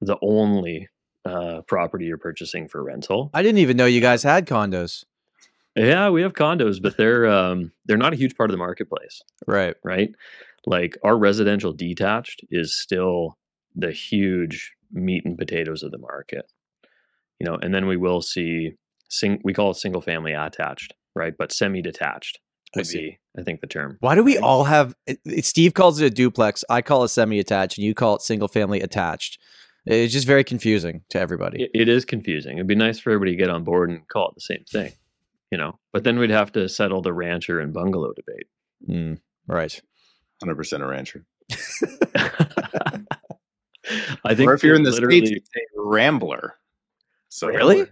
the only uh, property you're purchasing for rental. I didn't even know you guys had condos. Yeah, we have condos, but they're um, they're not a huge part of the marketplace. Right. Right. Like our residential detached is still the huge meat and potatoes of the market. You know, and then we will see sing we call it single family attached, right? But semi detached would I be, I think, the term. Why do we all have? Steve calls it a duplex. I call it semi attached, and you call it single family attached. It's just very confusing to everybody. It, it is confusing. It'd be nice for everybody to get on board and call it the same thing, you know. But then we'd have to settle the rancher and bungalow debate. Mm, right. Hundred percent a rancher. I think. Or if you're in the states, it's a rambler. So really,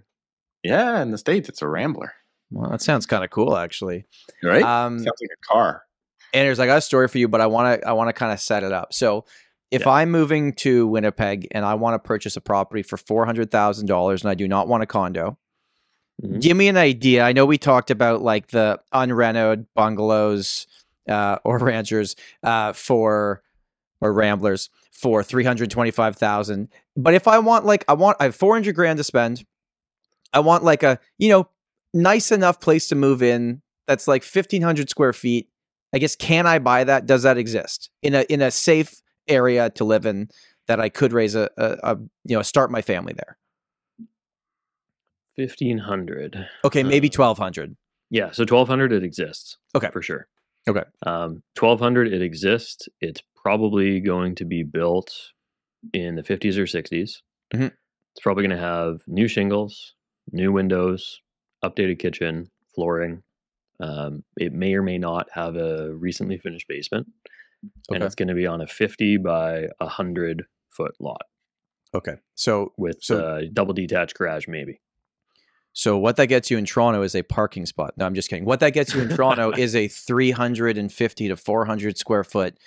yeah, in the states, it's a rambler. Well, that sounds kind of cool, actually. Right? Um, sounds like a car. Anders, I got a story for you, but I want to I want to kind of set it up. So if yeah. I'm moving to Winnipeg and I want to purchase a property for four hundred thousand dollars and I do not want a condo, mm-hmm. give me an idea. I know we talked about like the unrenoed bungalows uh, or ranchers uh, for or ramblers for three hundred twenty five thousand. But if I want like I want I have four hundred grand to spend, I want like a you know nice enough place to move in that's like fifteen hundred square feet. I guess can I buy that? Does that exist in a in a safe area to live in that I could raise a, a, a you know start my family there? Fifteen hundred. Okay, maybe uh, twelve hundred. Yeah, so twelve hundred it exists. Okay, for sure. Okay, um, twelve hundred it exists. It's probably going to be built in the fifties or 60s mm-hmm. It's probably going to have new shingles, new windows, updated kitchen, flooring. Um, it may or may not have a recently finished basement okay. and it's going to be on a 50 by 100 foot lot. Okay. So with so, uh, double detached garage, maybe. So what that gets you in Toronto is a parking spot. No, I'm just kidding. What that gets you in Toronto is a 350 to 400 square foot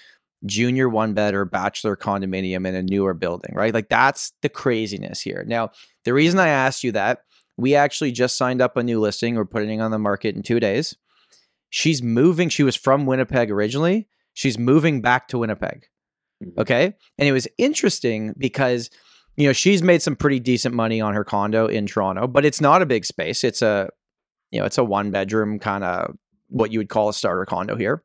junior one bed or bachelor condominium in a newer building, right? Like that's the craziness here. Now, the reason I asked you that, we actually just signed up a new listing. We're putting it on the market in two days. she's moving. She was from Winnipeg originally. She's moving back to Winnipeg. Mhm. Okay. And it was interesting because, you know, she's made some pretty decent money on her condo in Toronto, but it's not a big space. It's a, you know, it's a one bedroom kind of what you would call a starter condo here.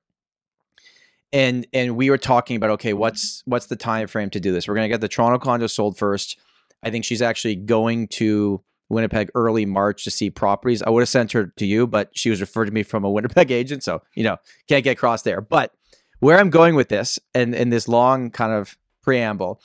And and we were talking about okay, what's what's the time frame to do this? We're gonna get the Toronto condo sold first. I think she's actually going to Winnipeg early March to see properties. I would have sent her to you, but she was referred to me from a Winnipeg agent, so you know can't get crossed there. But where I'm going with this and in this long kind of preamble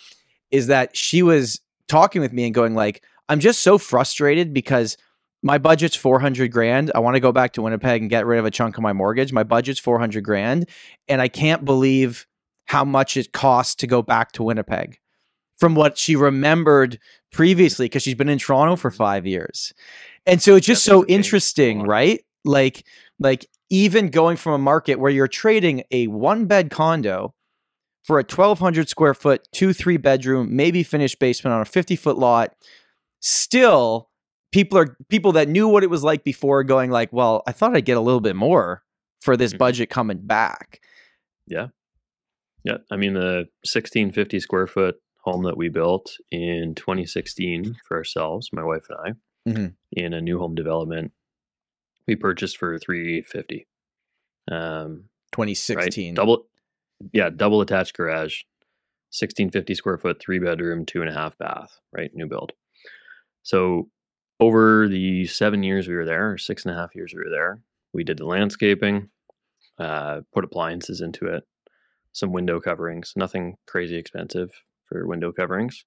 is that she was talking with me and going like, I'm just so frustrated because my budget's 400 grand. I want to go back to Winnipeg and get rid of a chunk of my mortgage. My budget's 400 grand. And I can't believe how much it costs to go back to Winnipeg from what she remembered previously because she's been in Toronto for five years. And so it's just so things have changed a interesting, right? Like, like even going from a market where you're trading a one bed condo for a 1200 square foot, two, three bedroom, maybe finished basement on a 50 foot lot, still people are people that knew what it was like before going like, well, I thought I'd get a little bit more for this Mhm. budget coming back. Yeah. Yeah. I mean, the 1650 square foot home that we built in 2016 for ourselves, my wife and I, Mhm. in a new home development, we purchased for 350. Um, 2016. Right? Double, yeah, double attached garage, 1650 square foot, three bedroom, two and a half bath, right? New build. So over the seven years we were there, or six and a half years we were there, we did the landscaping, uh, put appliances into it, some window coverings, nothing crazy expensive for window coverings.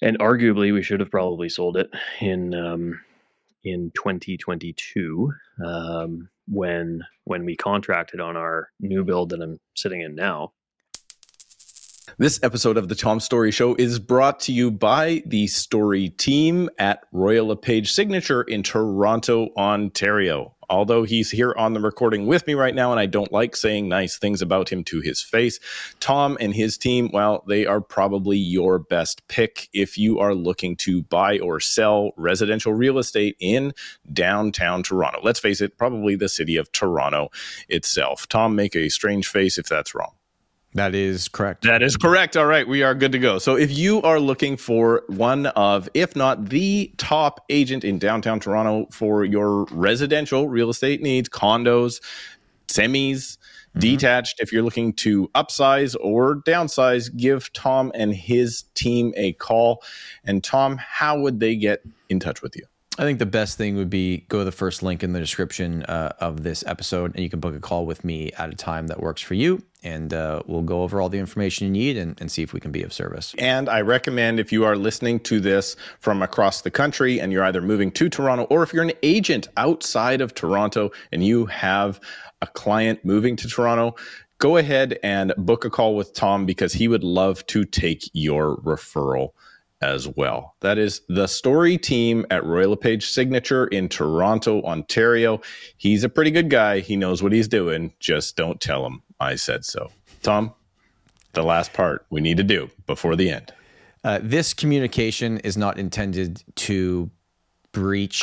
And arguably, we should have probably sold it in um, in 2022 um, when when we contracted on our new build that I'm sitting in now. This episode of the Tom Storey Show is brought to you by the Storey team at Royal LePage Signature in Toronto, Ontario. Although he's here on the recording with me right now, and I don't like saying nice things about him to his face, Tom and his team, well, they are probably your best pick if you are looking to buy or sell residential real estate in downtown Toronto. Let's face it, probably the city of Toronto itself. Tom, make a strange face if that's wrong. That is correct. That is correct. All right, we are good to go. So, if you are looking for one of, if not the top agent in downtown Toronto for your residential real estate needs, condos, semis, detached, if you're looking to upsize or downsize, give Tom and his team a call. And, Tom, how would they get in touch with you? I think the best thing would be go to the first link in the description uh, of this episode, and you can book a call with me at a time that works for you, and uh, we'll go over all the information you need and, and see if we can be of service. And I recommend if you are listening to this from across the country and you're either moving to Toronto or if you're an agent outside of Toronto and you have a client moving to Toronto, go ahead and book a call with Tom because he would love to take your referral as well. That is the Storey team at Royal LePage Signature in Toronto, Ontario. He's a pretty good guy. He knows what he's doing. Just don't tell him I said so. Tom, the last part we need to do before the end. Uh, this communication is not intended to breach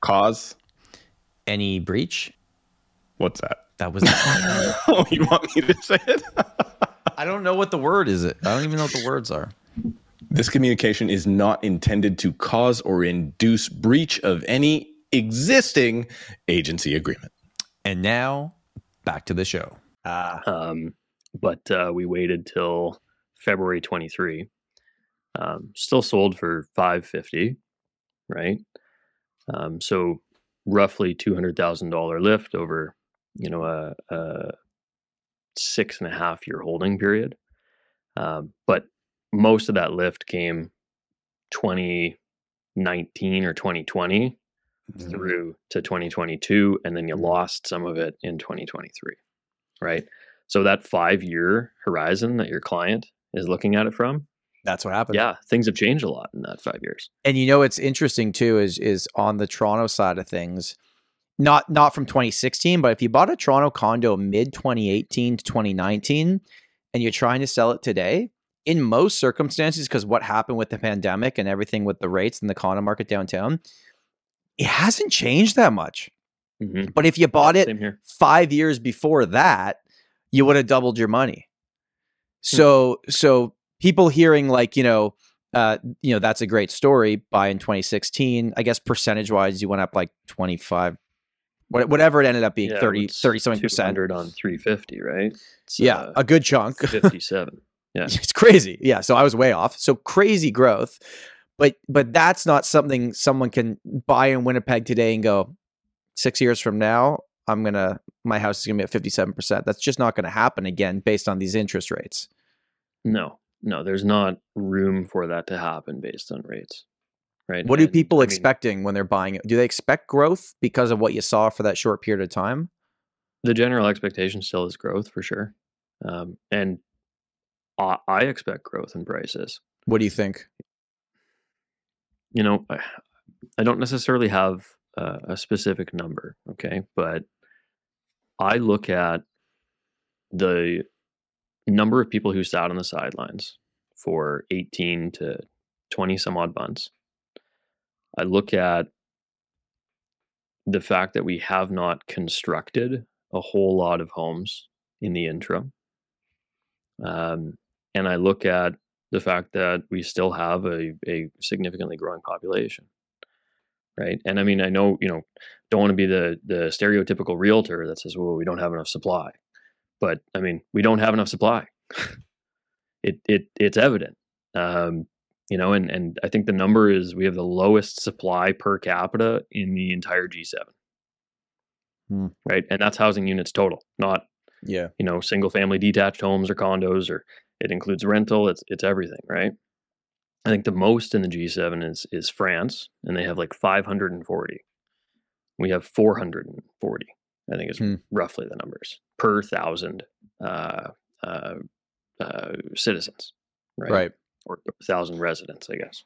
Cause? any breach. What's that? That was. oh, you want me to say it? I don't know what the word is. It. I don't even know what the words are. this communication is not intended to cause or induce breach of any existing agency agreement. And now, back to the show. Ah, Um, but uh, we waited till February 23. Um, still sold for 550, right? Um, so roughly $200,000 lift over, you know, a, a six and a half year holding period. Um, but most of that lift came 2019 or 2020 through to 2022 and then you lost some of it in 2023 right so that five year horizon that your client is looking at it from That's what happened. yeah things have changed a lot in that five years And you know what's interesting too is is on the Toronto side of things, not not from 2016, but if you bought a Toronto condo mid 2018 to 2019 and you're trying to sell it today, in most circumstances, because what happened with the pandemic and everything with the rates in the condo market downtown, it hasn't changed that much. Mhm. But if you bought it five years before that, you would have doubled your money. So so people hearing like, you know, uh, you know, that's a great story. Buy in 2016. I guess percentage wise, you went up like 25, what- whatever it ended up being, Yeah, 30, 30 something percent. on 350, right? It's, Yeah, uh, a good chunk. 57. Yeah. It's crazy. Yeah. So I was way off. So crazy growth. But but that's not something someone can buy in Winnipeg today and go, six years from now, I'm gonna my house is gonna be at 57%. That's just not gonna happen again based on these interest rates. No, no, there's not room for that to happen based on rates, right? What And, people I mean, expecting when they're buying it? Do they expect growth because of what you saw for that short period of time? the general expectation still is growth for sure, um, and I, I expect growth in prices. What do you think? You know, I, I don't necessarily have a specific number, okay, but I look at the number of people who sat on the sidelines for 18 to 20 some odd months. I look at the fact that we have not constructed a whole lot of homes in the interim. Um, and I look at the fact that we still have a, a significantly growing population. Right. And I mean, I know, you know, don't want to be the the stereotypical realtor that says, well, we don't have enough supply. But I mean, we don't have enough supply. it it it's evident. Um, you know, and and I think the number is we have the lowest supply per capita in the entire G7. Hmm. Right, and that's housing units total, not Yeah. you know single family detached homes or condos, or it includes rental. It's it's everything, right? I think the most in the G7 is is France, and they have like 540. We have 440. I think is Hmm. roughly the numbers per thousand uh, uh, uh, citizens, right? Right. Or thousand residents, I guess.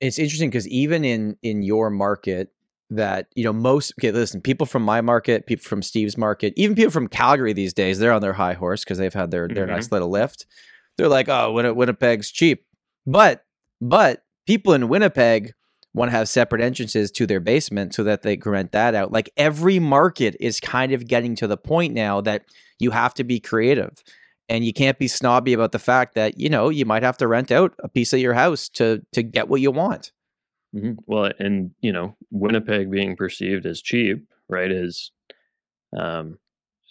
it's interesting because even in in your market that you know most okay listen people from my market people from steve's market even people from calgary these days they're on their high horse because they've had their their nice little lift they're like oh Winni- winnipeg's cheap but but people in winnipeg want to have separate entrances to their basement so that they can rent that out. Like every market is kind of getting to the point now that you have to be creative. And you can't be snobby about the fact that you know you might have to rent out a piece of your house to to get what you want. Hmm Well, and you know, Winnipeg being perceived as cheap, right, is um,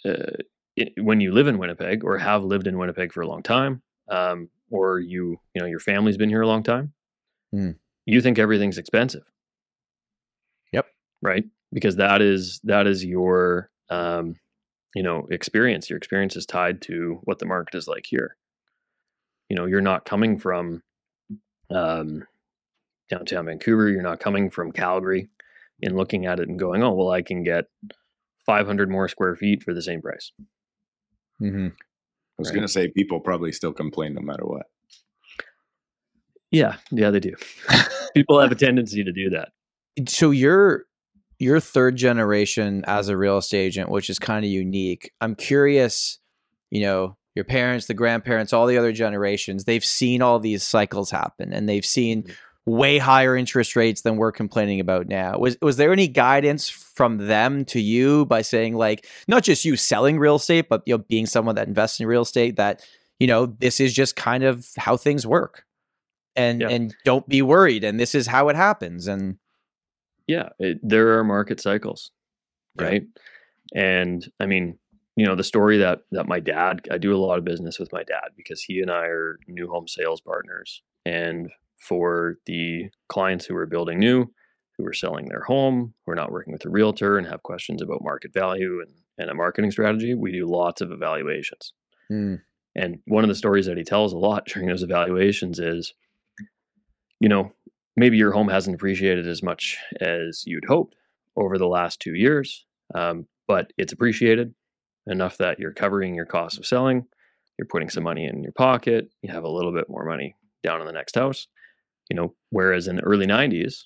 uh, it, when you live in Winnipeg or have lived in Winnipeg for a long time, um, or you, you know, your family's been here a long time, Mm. you think everything's expensive. Yep. Right, because that is that is your um, you know experience. Your experience is tied to what the market is like here. You know, you're not coming from um, downtown Vancouver. You're not coming from Calgary and looking at it and going, oh, well, I can get 500 more square feet for the same price. mm-hmm. I was Right. going to say people probably still complain no matter what. Yeah, yeah, they do. People have a tendency to do that. so you're you're third generation as a real estate agent which is kind of unique i'm curious you know your parents the grandparents all the other generations they've seen all these cycles happen and they've seen Mhm. Way higher interest rates than we're complaining about now was was there any guidance from them to you by saying like not just you selling real estate but you know being someone that invests in real estate that you know this is just kind of how things work and Yeah. and don't be worried and this is how it happens and Yeah, it, there are market cycles, Yeah. right? And I mean, you know, the story that that my dad, I do a lot of business with my dad because he and I are new home sales partners. And for the clients who are building new, who are selling their home, who are not working with a realtor and have questions about market value and, and a marketing strategy, we do lots of evaluations. Mm. And one of the stories that he tells a lot during those evaluations is, you know, maybe your home hasn't appreciated as much as you'd hoped over the last two years, um, but it's appreciated enough that you're covering your cost of selling. You're putting some money in your pocket. You have a little bit more money down in the next house. You know, whereas in the early 90s,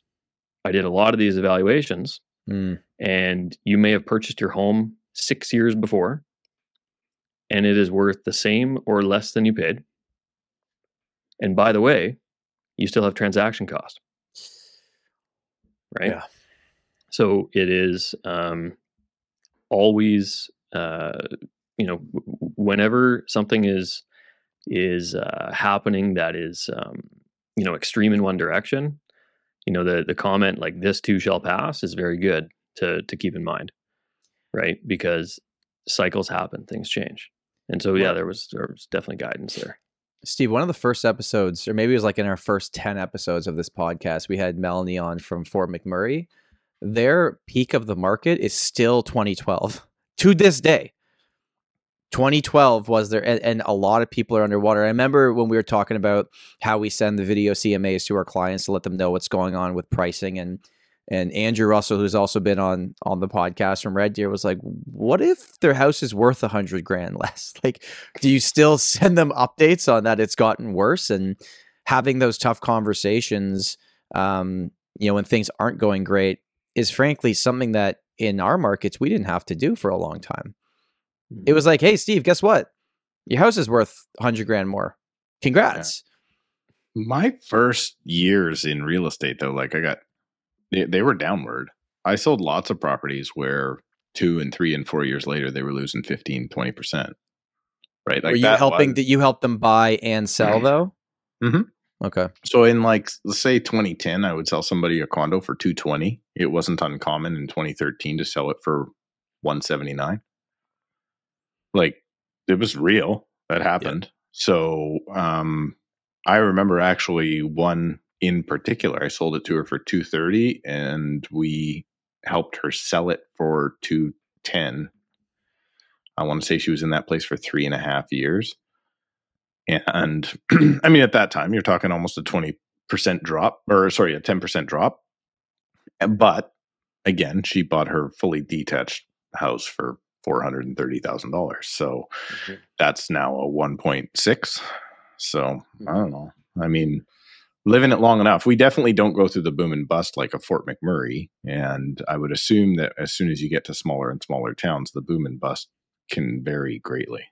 I did a lot of these evaluations Mm. and you may have purchased your home six years before and it is worth the same or less than you paid. And by the way, you still have transaction costs Right? Yeah. So it is um, always, uh, you know, whenever something is is uh, happening that is, um, you know, extreme in one direction, you know, the the comment like "this too shall pass" is very good to to keep in mind, right? Because cycles happen, things change, and so yeah, there was there was definitely guidance there. Steve, one of the first episodes, or maybe it was like in our first 10 episodes of this podcast, we had Melanie on from Fort McMurray. Their peak of the market is still 2012 to this day. 2012 was there, and, and a lot of people are underwater. I remember when we were talking about how we send the video CMAs to our clients to let them know what's going on with pricing and and Andrew Russell, who's also been on on the podcast from Red Deer, was like, "What if their house is worth a hundred grand less? Like, do you still send them updates on that? It's gotten worse, and having those tough conversations, um, you know, when things aren't going great, is frankly something that in our markets we didn't have to do for a long time. It was like, "Hey, Steve, guess what? Your house is worth hundred grand more. Congrats." My first years in real estate, though, like I got, they, they were downward. I sold lots of properties where two and three and four years later, they were losing 15, 20%. Right. Like Were you that helping? was- Did you help them buy and sell though? Mhm. Okay. So in like let's say 2010, I would sell somebody a condo for 220. It wasn't uncommon in 2013 to sell it for 179. Like it was real. That happened. So um I remember actually one in particular. I sold it to her for 230 and we helped her sell it for 210. I want to say she was in that place for three and a half years. And I mean, at that time, you're talking almost a 20% drop, or sorry, a 10% drop. But again, she bought her fully detached house for $430,000. So Mhm. that's now a 1.6. So I don't know. I mean, living it long enough, we definitely don't go through the boom and bust like a Fort McMurray. And I would assume that as soon as you get to smaller and smaller towns, the boom and bust can vary greatly.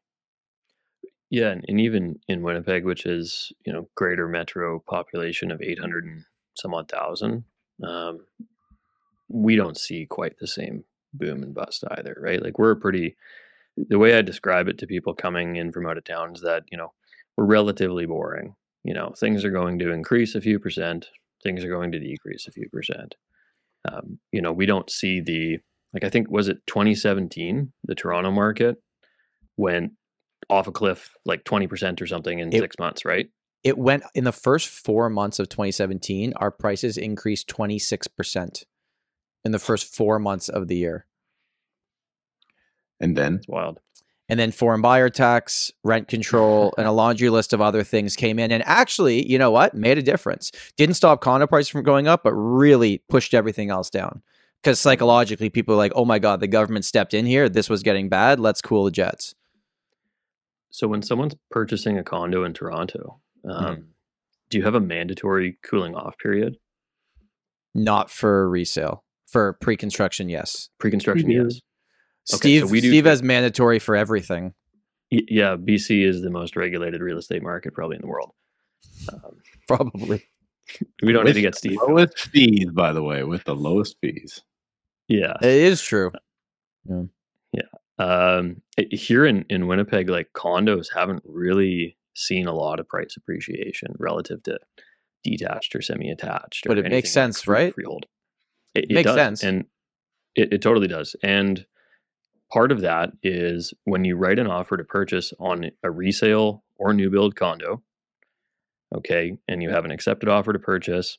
Yeah, and, and even in Winnipeg, which is you know greater metro population of eight hundred and some odd thousand, um, we don't see quite the same boom and bust either, right? Like we're pretty. The way I describe it to people coming in from out of town is that you know we're relatively boring. You know, things are going to increase a few percent, things are going to decrease a few percent. Um, you know, we don't see the like I think was it 2017 the Toronto market went off a cliff like 20% or something in It- six months, right? It went in the first four months of 2017. Our prices increased 26 percent in the first four months of the year, And then It's wild. and then foreign buyer tax, rent control, and a laundry list of other things came in, and actually, you know what, made a difference. Didn't stop condo prices from going up, but really pushed everything else down. Because psychologically, people are like, "Oh my god, the government stepped in here. This was getting bad. Let's cool the jets." So when someone's purchasing a condo in Toronto, um, do you have a mandatory cooling off period? Not for resale. For pre-construction, yes. Pre-construction, do. yes. Okay, Steve, so we do Steve take- has mandatory for everything. Y- Yeah, BC is the most regulated real estate market probably in the world. Um, Probably. we don't need to get Steve. the lowest fees, by the way, with the lowest fees. Yeah. It is true. Yeah. Um, i- here in, in Winnipeg, like condos haven't really seen a lot of price appreciation relative to detached or semi-attached. or But it makes anything like sense, right? Freehold. It, it Makes does, sense. and it, it totally does. And part of that is when you write an offer to purchase on a resale or new build condo, okay, and you have an accepted offer to purchase,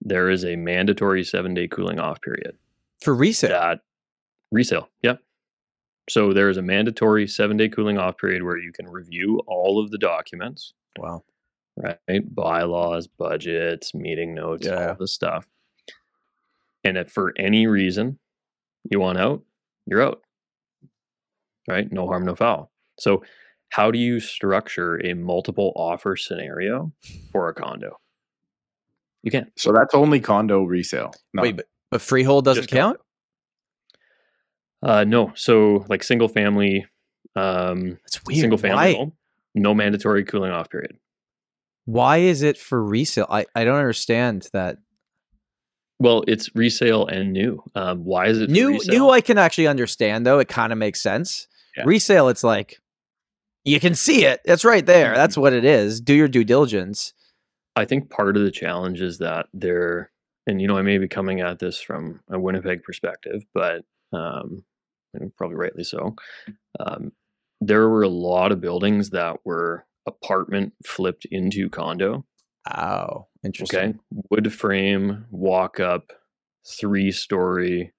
there is a mandatory seven day cooling off period For resale. that resale. Yep. So there is a mandatory seven day cooling off period where you can review all of the documents, Wow. right? Bylaws, budgets, meeting notes, all Yeah. of this stuff. And if for any reason you want out, you're out. Right? No harm, no foul. So how do you structure a multiple offer scenario for a condo? You can't. So that's only condo resale. No. Wait, but, but freehold doesn't Just count? Uh, no. So like single family, um, It's weird. single family Why, home, no mandatory cooling off period. why is it for resale? I, I don't understand that. Well, it's resale and new. Um, why is it New resale? new I can actually understand though. It kind of makes sense. Yeah. Resale, it's like you can see it. It's right there. Mm-hmm. That's what it is. Do your due diligence. I think part of the challenge is that they're, and you know, I may be coming at this from a Winnipeg perspective, but um, probably rightly so. Um, there were a lot of buildings that were apartment flipped into condo. Oh, interesting. Okay, wood frame, walk up, three story.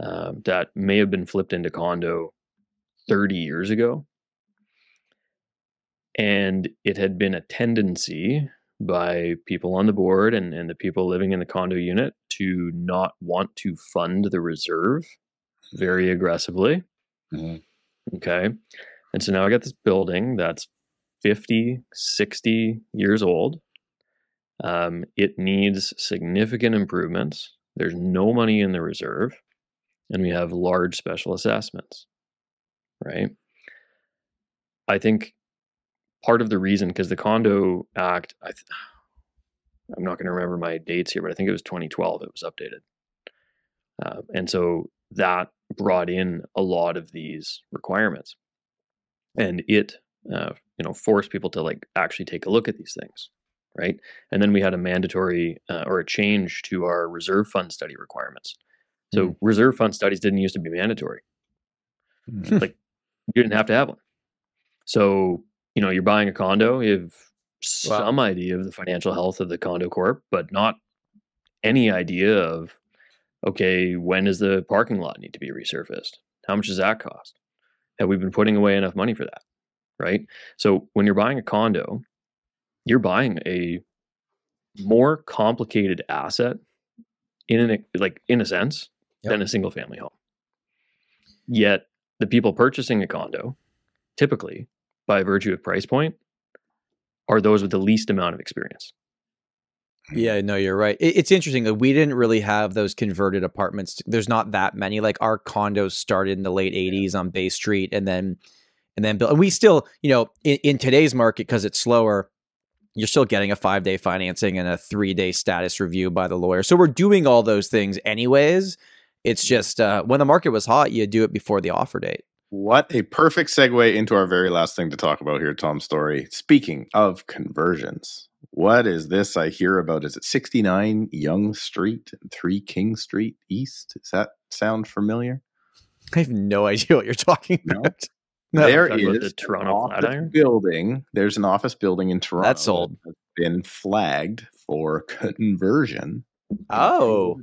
Um, that may have been flipped into condo 30 years ago. And it had been a tendency by people on the board and, and the people living in the condo unit to not want to fund the reserve very aggressively. Mhm. Okay. And so now I got this building that's 50, 60 years old. Um, it needs significant improvements. There's no money in the reserve, and we have large special assessments, right? I think part of the reason, because the Condo Act, I th- I'm not going to remember my dates here, but I think it was 2012 it was updated. Uh, and so that brought in a lot of these requirements. And it, uh, you know, forced people to like actually take a look at these things, right? And then we had a mandatory uh, or a change to our reserve fund study requirements. So reserve fund studies didn't used to be mandatory. Mhm. Like you didn't have to have one. So, you know, you're buying a condo, you have Wow. some idea of the financial health of the condo corp, but not any idea of okay, when does the parking lot need to be resurfaced? How much does that cost? Have we been putting away enough money for that? Right? So when you're buying a condo, you're buying a more complicated asset in an like in a sense Yep. than a single family home. Yet the people purchasing a condo, typically by virtue of price point, are those with the least amount of experience. Yeah, no, you're right. It, it's interesting that we didn't really have those converted apartments. There's not that many. Like our condos started in the late '80s on Bay Street, and then and then built. And we still, you know, in, in today's market because it's slower, you're still getting a five day financing and a three day status review by the lawyer. So we're doing all those things anyways. It's just uh, when the market was hot, you do it before the offer date. What a perfect segue into our very last thing to talk about here, Tom Storey. Speaking of conversions, what is this I hear about? Is it 69 Yonge Street and 3 King Street East? Does that sound familiar? I have no idea what you're talking about. No, there is the Toronto Flatiron? building. There's an office building in Toronto That's sold. that has been flagged for conversion. Oh.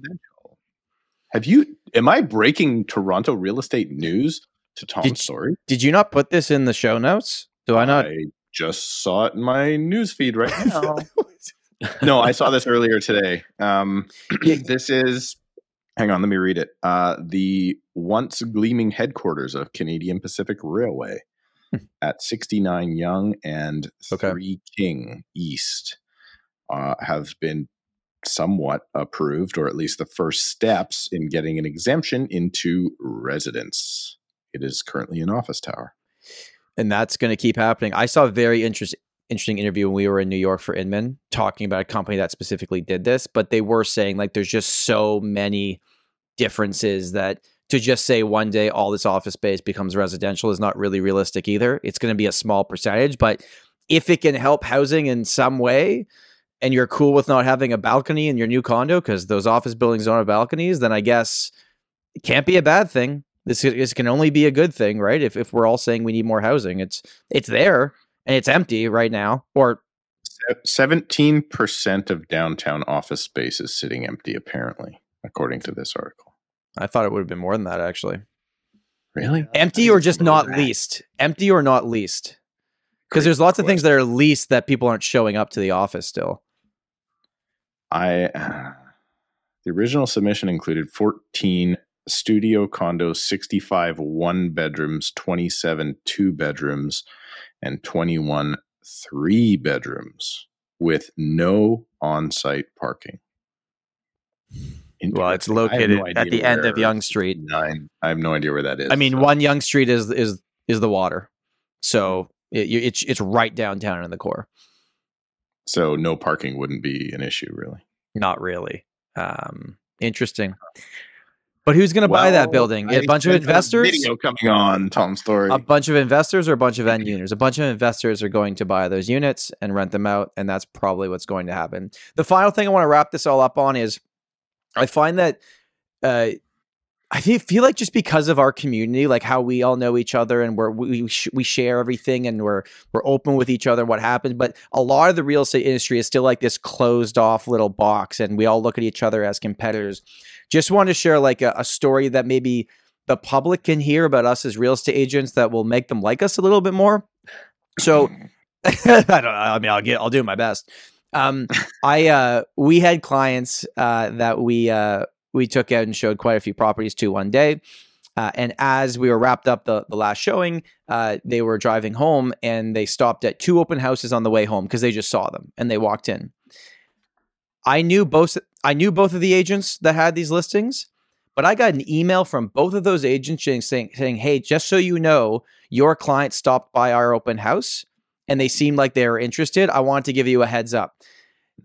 Have you? Am I breaking Toronto real estate news to Tom's Did story? Did you not put this in the show notes? Do I not? I just saw it in my news feed right now. no, I saw this earlier today. Um, this is, hang on, let me read it. Uh, the once gleaming headquarters of Canadian Pacific Railway at 69 Yonge and Okay. 3 King East uh, have been somewhat approved, or at least the first steps in getting an exemption into residence. It is currently an office tower. and that's going to keep happening. I saw very interest, interesting interview when we were in New York for Inman talking about a company that specifically did this, but they were saying like there's just so many differences that to just say one day all this office space becomes residential is not really realistic either. It's going to be a small percentage, but if it can help housing in some way and you're cool with not having a balcony in your new condo because those office buildings don't have balconies, then I guess it can't be a bad thing. This, this can only be a good thing, right? If, if we're all saying we need more housing, it's it's there and it's empty right now. Or Seventeen percent of downtown office space is sitting empty, apparently, according to this article. I thought it would have been more than that actually. Really? Empty or just not leased? Empty or not leased? Because there's lots of things that are leased that people aren't showing up to the office still. I uh, the original submission included fourteen studio condos, sixty-five one bedrooms, twenty-seven two bedrooms, and twenty-one three bedrooms with no on-site parking. Well, it's Interesting. I have located no at the end of Yonge Street. Nine. I have no idea where that is. I mean, so- one Yonge Street is is is the water, so it, it's it's right downtown in the core. So no parking wouldn't be an issue, really. Not really. Um, interesting. But who's going to buy that building? A bunch of investors? Video coming on Tom Storey. A bunch of investors or a bunch of end users? A bunch of investors are going to buy those units and rent them out, and that's probably what's going to happen. The final thing I want to wrap this all up on is I find that uh, I feel, feel like just because of our community, like how we all know each other and we're, we sh- we share everything and we're we're open with each other and what happens. But a lot of the real estate industry is still like this closed off little box, and we all look at each other as competitors. Just want to share like a, a story that maybe the public can hear about us as real estate agents that will make them like us a little bit more. So I don't. I mean, I'll get, I'll do my best. Um, I, uh, we had clients, uh, that we, uh, we took out and showed quite a few properties to one day. Uh, and as we were wrapped up the, the last showing, uh, they were driving home and they stopped at two open houses on the way home because they just saw them and they walked in. I knew both I knew both of the agents that had these listings, but I got an email from both of those agents saying, saying, "Hey, just so you know, your client stopped by our open house and they seemed like they were interested. I wanted to give you a heads up."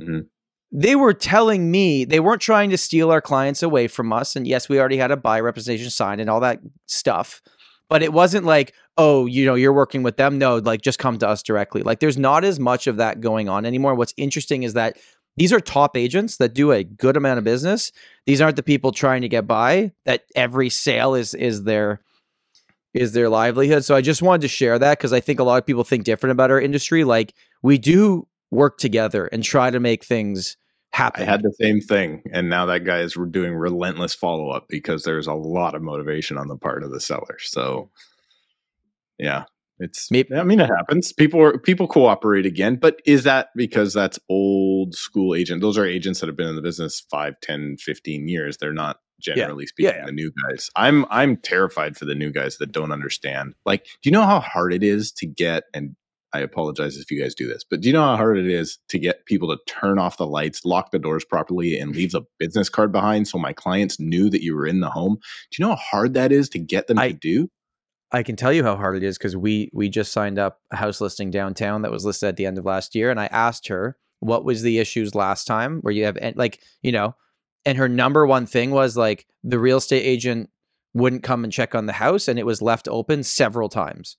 Mhm. They were telling me they weren't trying to steal our clients away from us, and yes, we already had a buy representation signed and all that stuff. But it wasn't like, oh, you know, you're working with them. No, like just come to us directly. Like there's not as much of that going on anymore. What's interesting is that these are top agents that do a good amount of business. These aren't the people trying to get by. That every sale is is their is their livelihood. So I just wanted to share that because I think a lot of people think different about our industry. Like we do work together and try to make things happen. I had the same thing, and now that guy is doing relentless follow up because there's a lot of motivation on the part of the seller. So, yeah, it's. Maybe- I mean, it happens. People are people cooperate again, but is that because that's old school agent? Those are agents that have been in the business 5, 10, 15 years. They're not generally Yeah, speaking yeah. the new guys. I'm I'm terrified for the new guys that don't understand. Like, do you know how hard it is to get and I apologize if you guys do this, but do you know how hard it is to get people to turn off the lights, lock the doors properly, and leave the business card behind so my clients knew that you were in the home? Do you know how hard that is to get them I- to do? I can tell you how hard it is because we we just signed up a house listing downtown that was listed at the end of last year, and I asked her what was the issues last time where you have and like you know, and her number one thing was like the real estate agent wouldn't come and check on the house, and it was left open several times.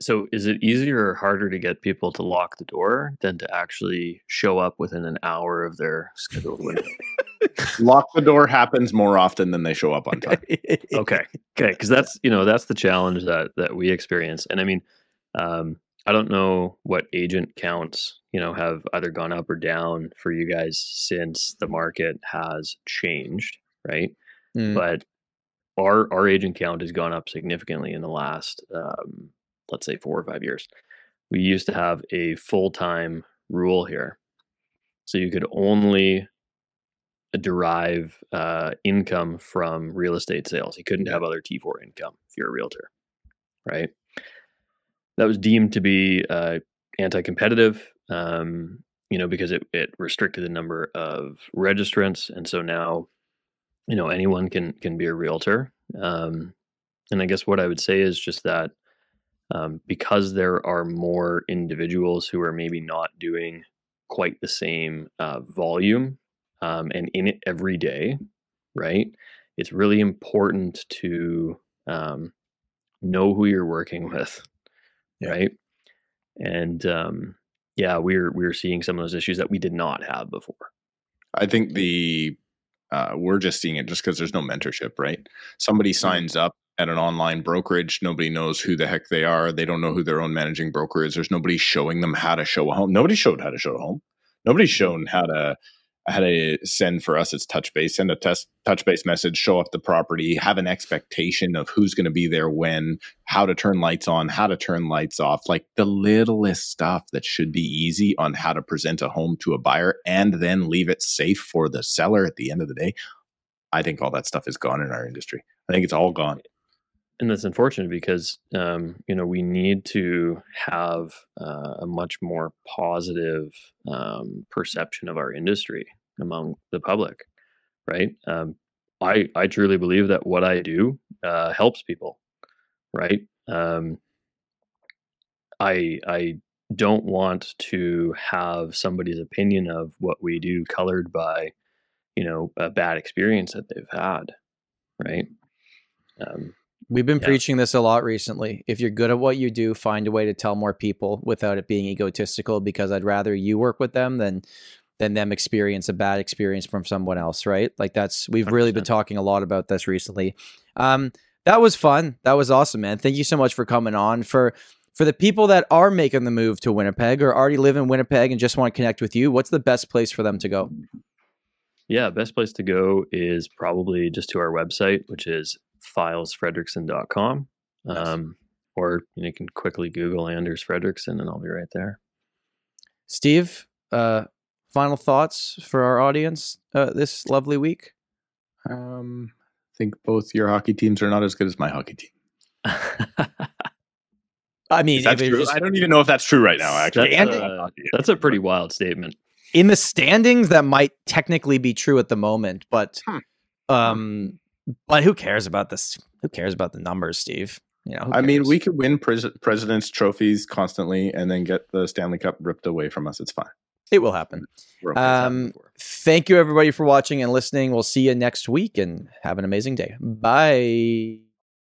So is it easier or harder to get people to lock the door than to actually show up within an hour of their scheduled window? Lock the door happens more often than they show up on time. okay okay because that's you know that's the challenge that that we experience and i mean um i don't know what agent counts you know have either gone up or down for you guys since the market has changed right Mm. but our our agent count has gone up significantly in the last um let's say four or five years we used to have a full-time rule here so you could only derive uh, income from real estate sales. You couldn't have other T4 income if you're a realtor, right? That was deemed to be uh, anti-competitive, um, you know, because it, it restricted the number of registrants, and so now, you know, anyone can can be a realtor. Um, and I guess what I would say is just that um, because there are more individuals who are maybe not doing quite the same uh, volume um, and in it every day, right? It's really important to um, know who you're working with, Yeah. right? And um, yeah, we're we're seeing some of those issues that we did not have before. I think the uh, we're just seeing it just because there's no mentorship, right? Somebody signs up at an online brokerage, nobody knows who the heck they are. They don't know who their own managing broker is. There's nobody showing them how to show a home. Nobody showed how to show a home. Nobody's shown how to how to send for us. It's touch base, send a test touch base message, show up the property, have an expectation of who's going to be there when, how to turn lights on, how to turn lights off, like the littlest stuff that should be easy on how to present a home to a buyer and then leave it safe for the seller at the end of the day. I think all that stuff is gone in our industry. I think it's all gone. And that's unfortunate because um, you know we need to have uh, a much more positive um, perception of our industry among the public, right? Um, I I truly believe that what I do uh, helps people, right? Um, I I don't want to have somebody's opinion of what we do colored by, you know, a bad experience that they've had, right? Um, We've been Yeah. preaching this a lot recently. If you're good at what you do, find a way to tell more people without it being egotistical because I'd rather you work with them than than them experience a bad experience from someone else, right? Like that's we've really been talking a lot about this recently. Um that was fun. That was awesome, man. Thank you so much for coming on. For for the people that are making the move to Winnipeg or already live in Winnipeg and just want to connect with you, what's the best place for them to go? yeah, best place to go is probably just to our website, which is fylesfrederiksen.com. Nice. Um, or you, know, you can quickly Google Anders Frederiksen and I'll be right there. Steve, uh final thoughts for our audience uh, this lovely week? Um, I think both your hockey teams are not as good as my hockey team. I mean, Is if true? just I don't even know if that's true right now. Actually, That's, uh, that's a pretty wild statement. in the standings, that might technically be true at the moment, but Hmm. um, but who cares about this? Who cares about the numbers, Steve? You know, I mean, we could win pres- presidents' trophies constantly and then get the Stanley Cup ripped away from us. It's fine. it will happen. We're okay. It's happened Um, thank you everybody for watching and listening. We'll see you next week, and have an amazing day. Bye.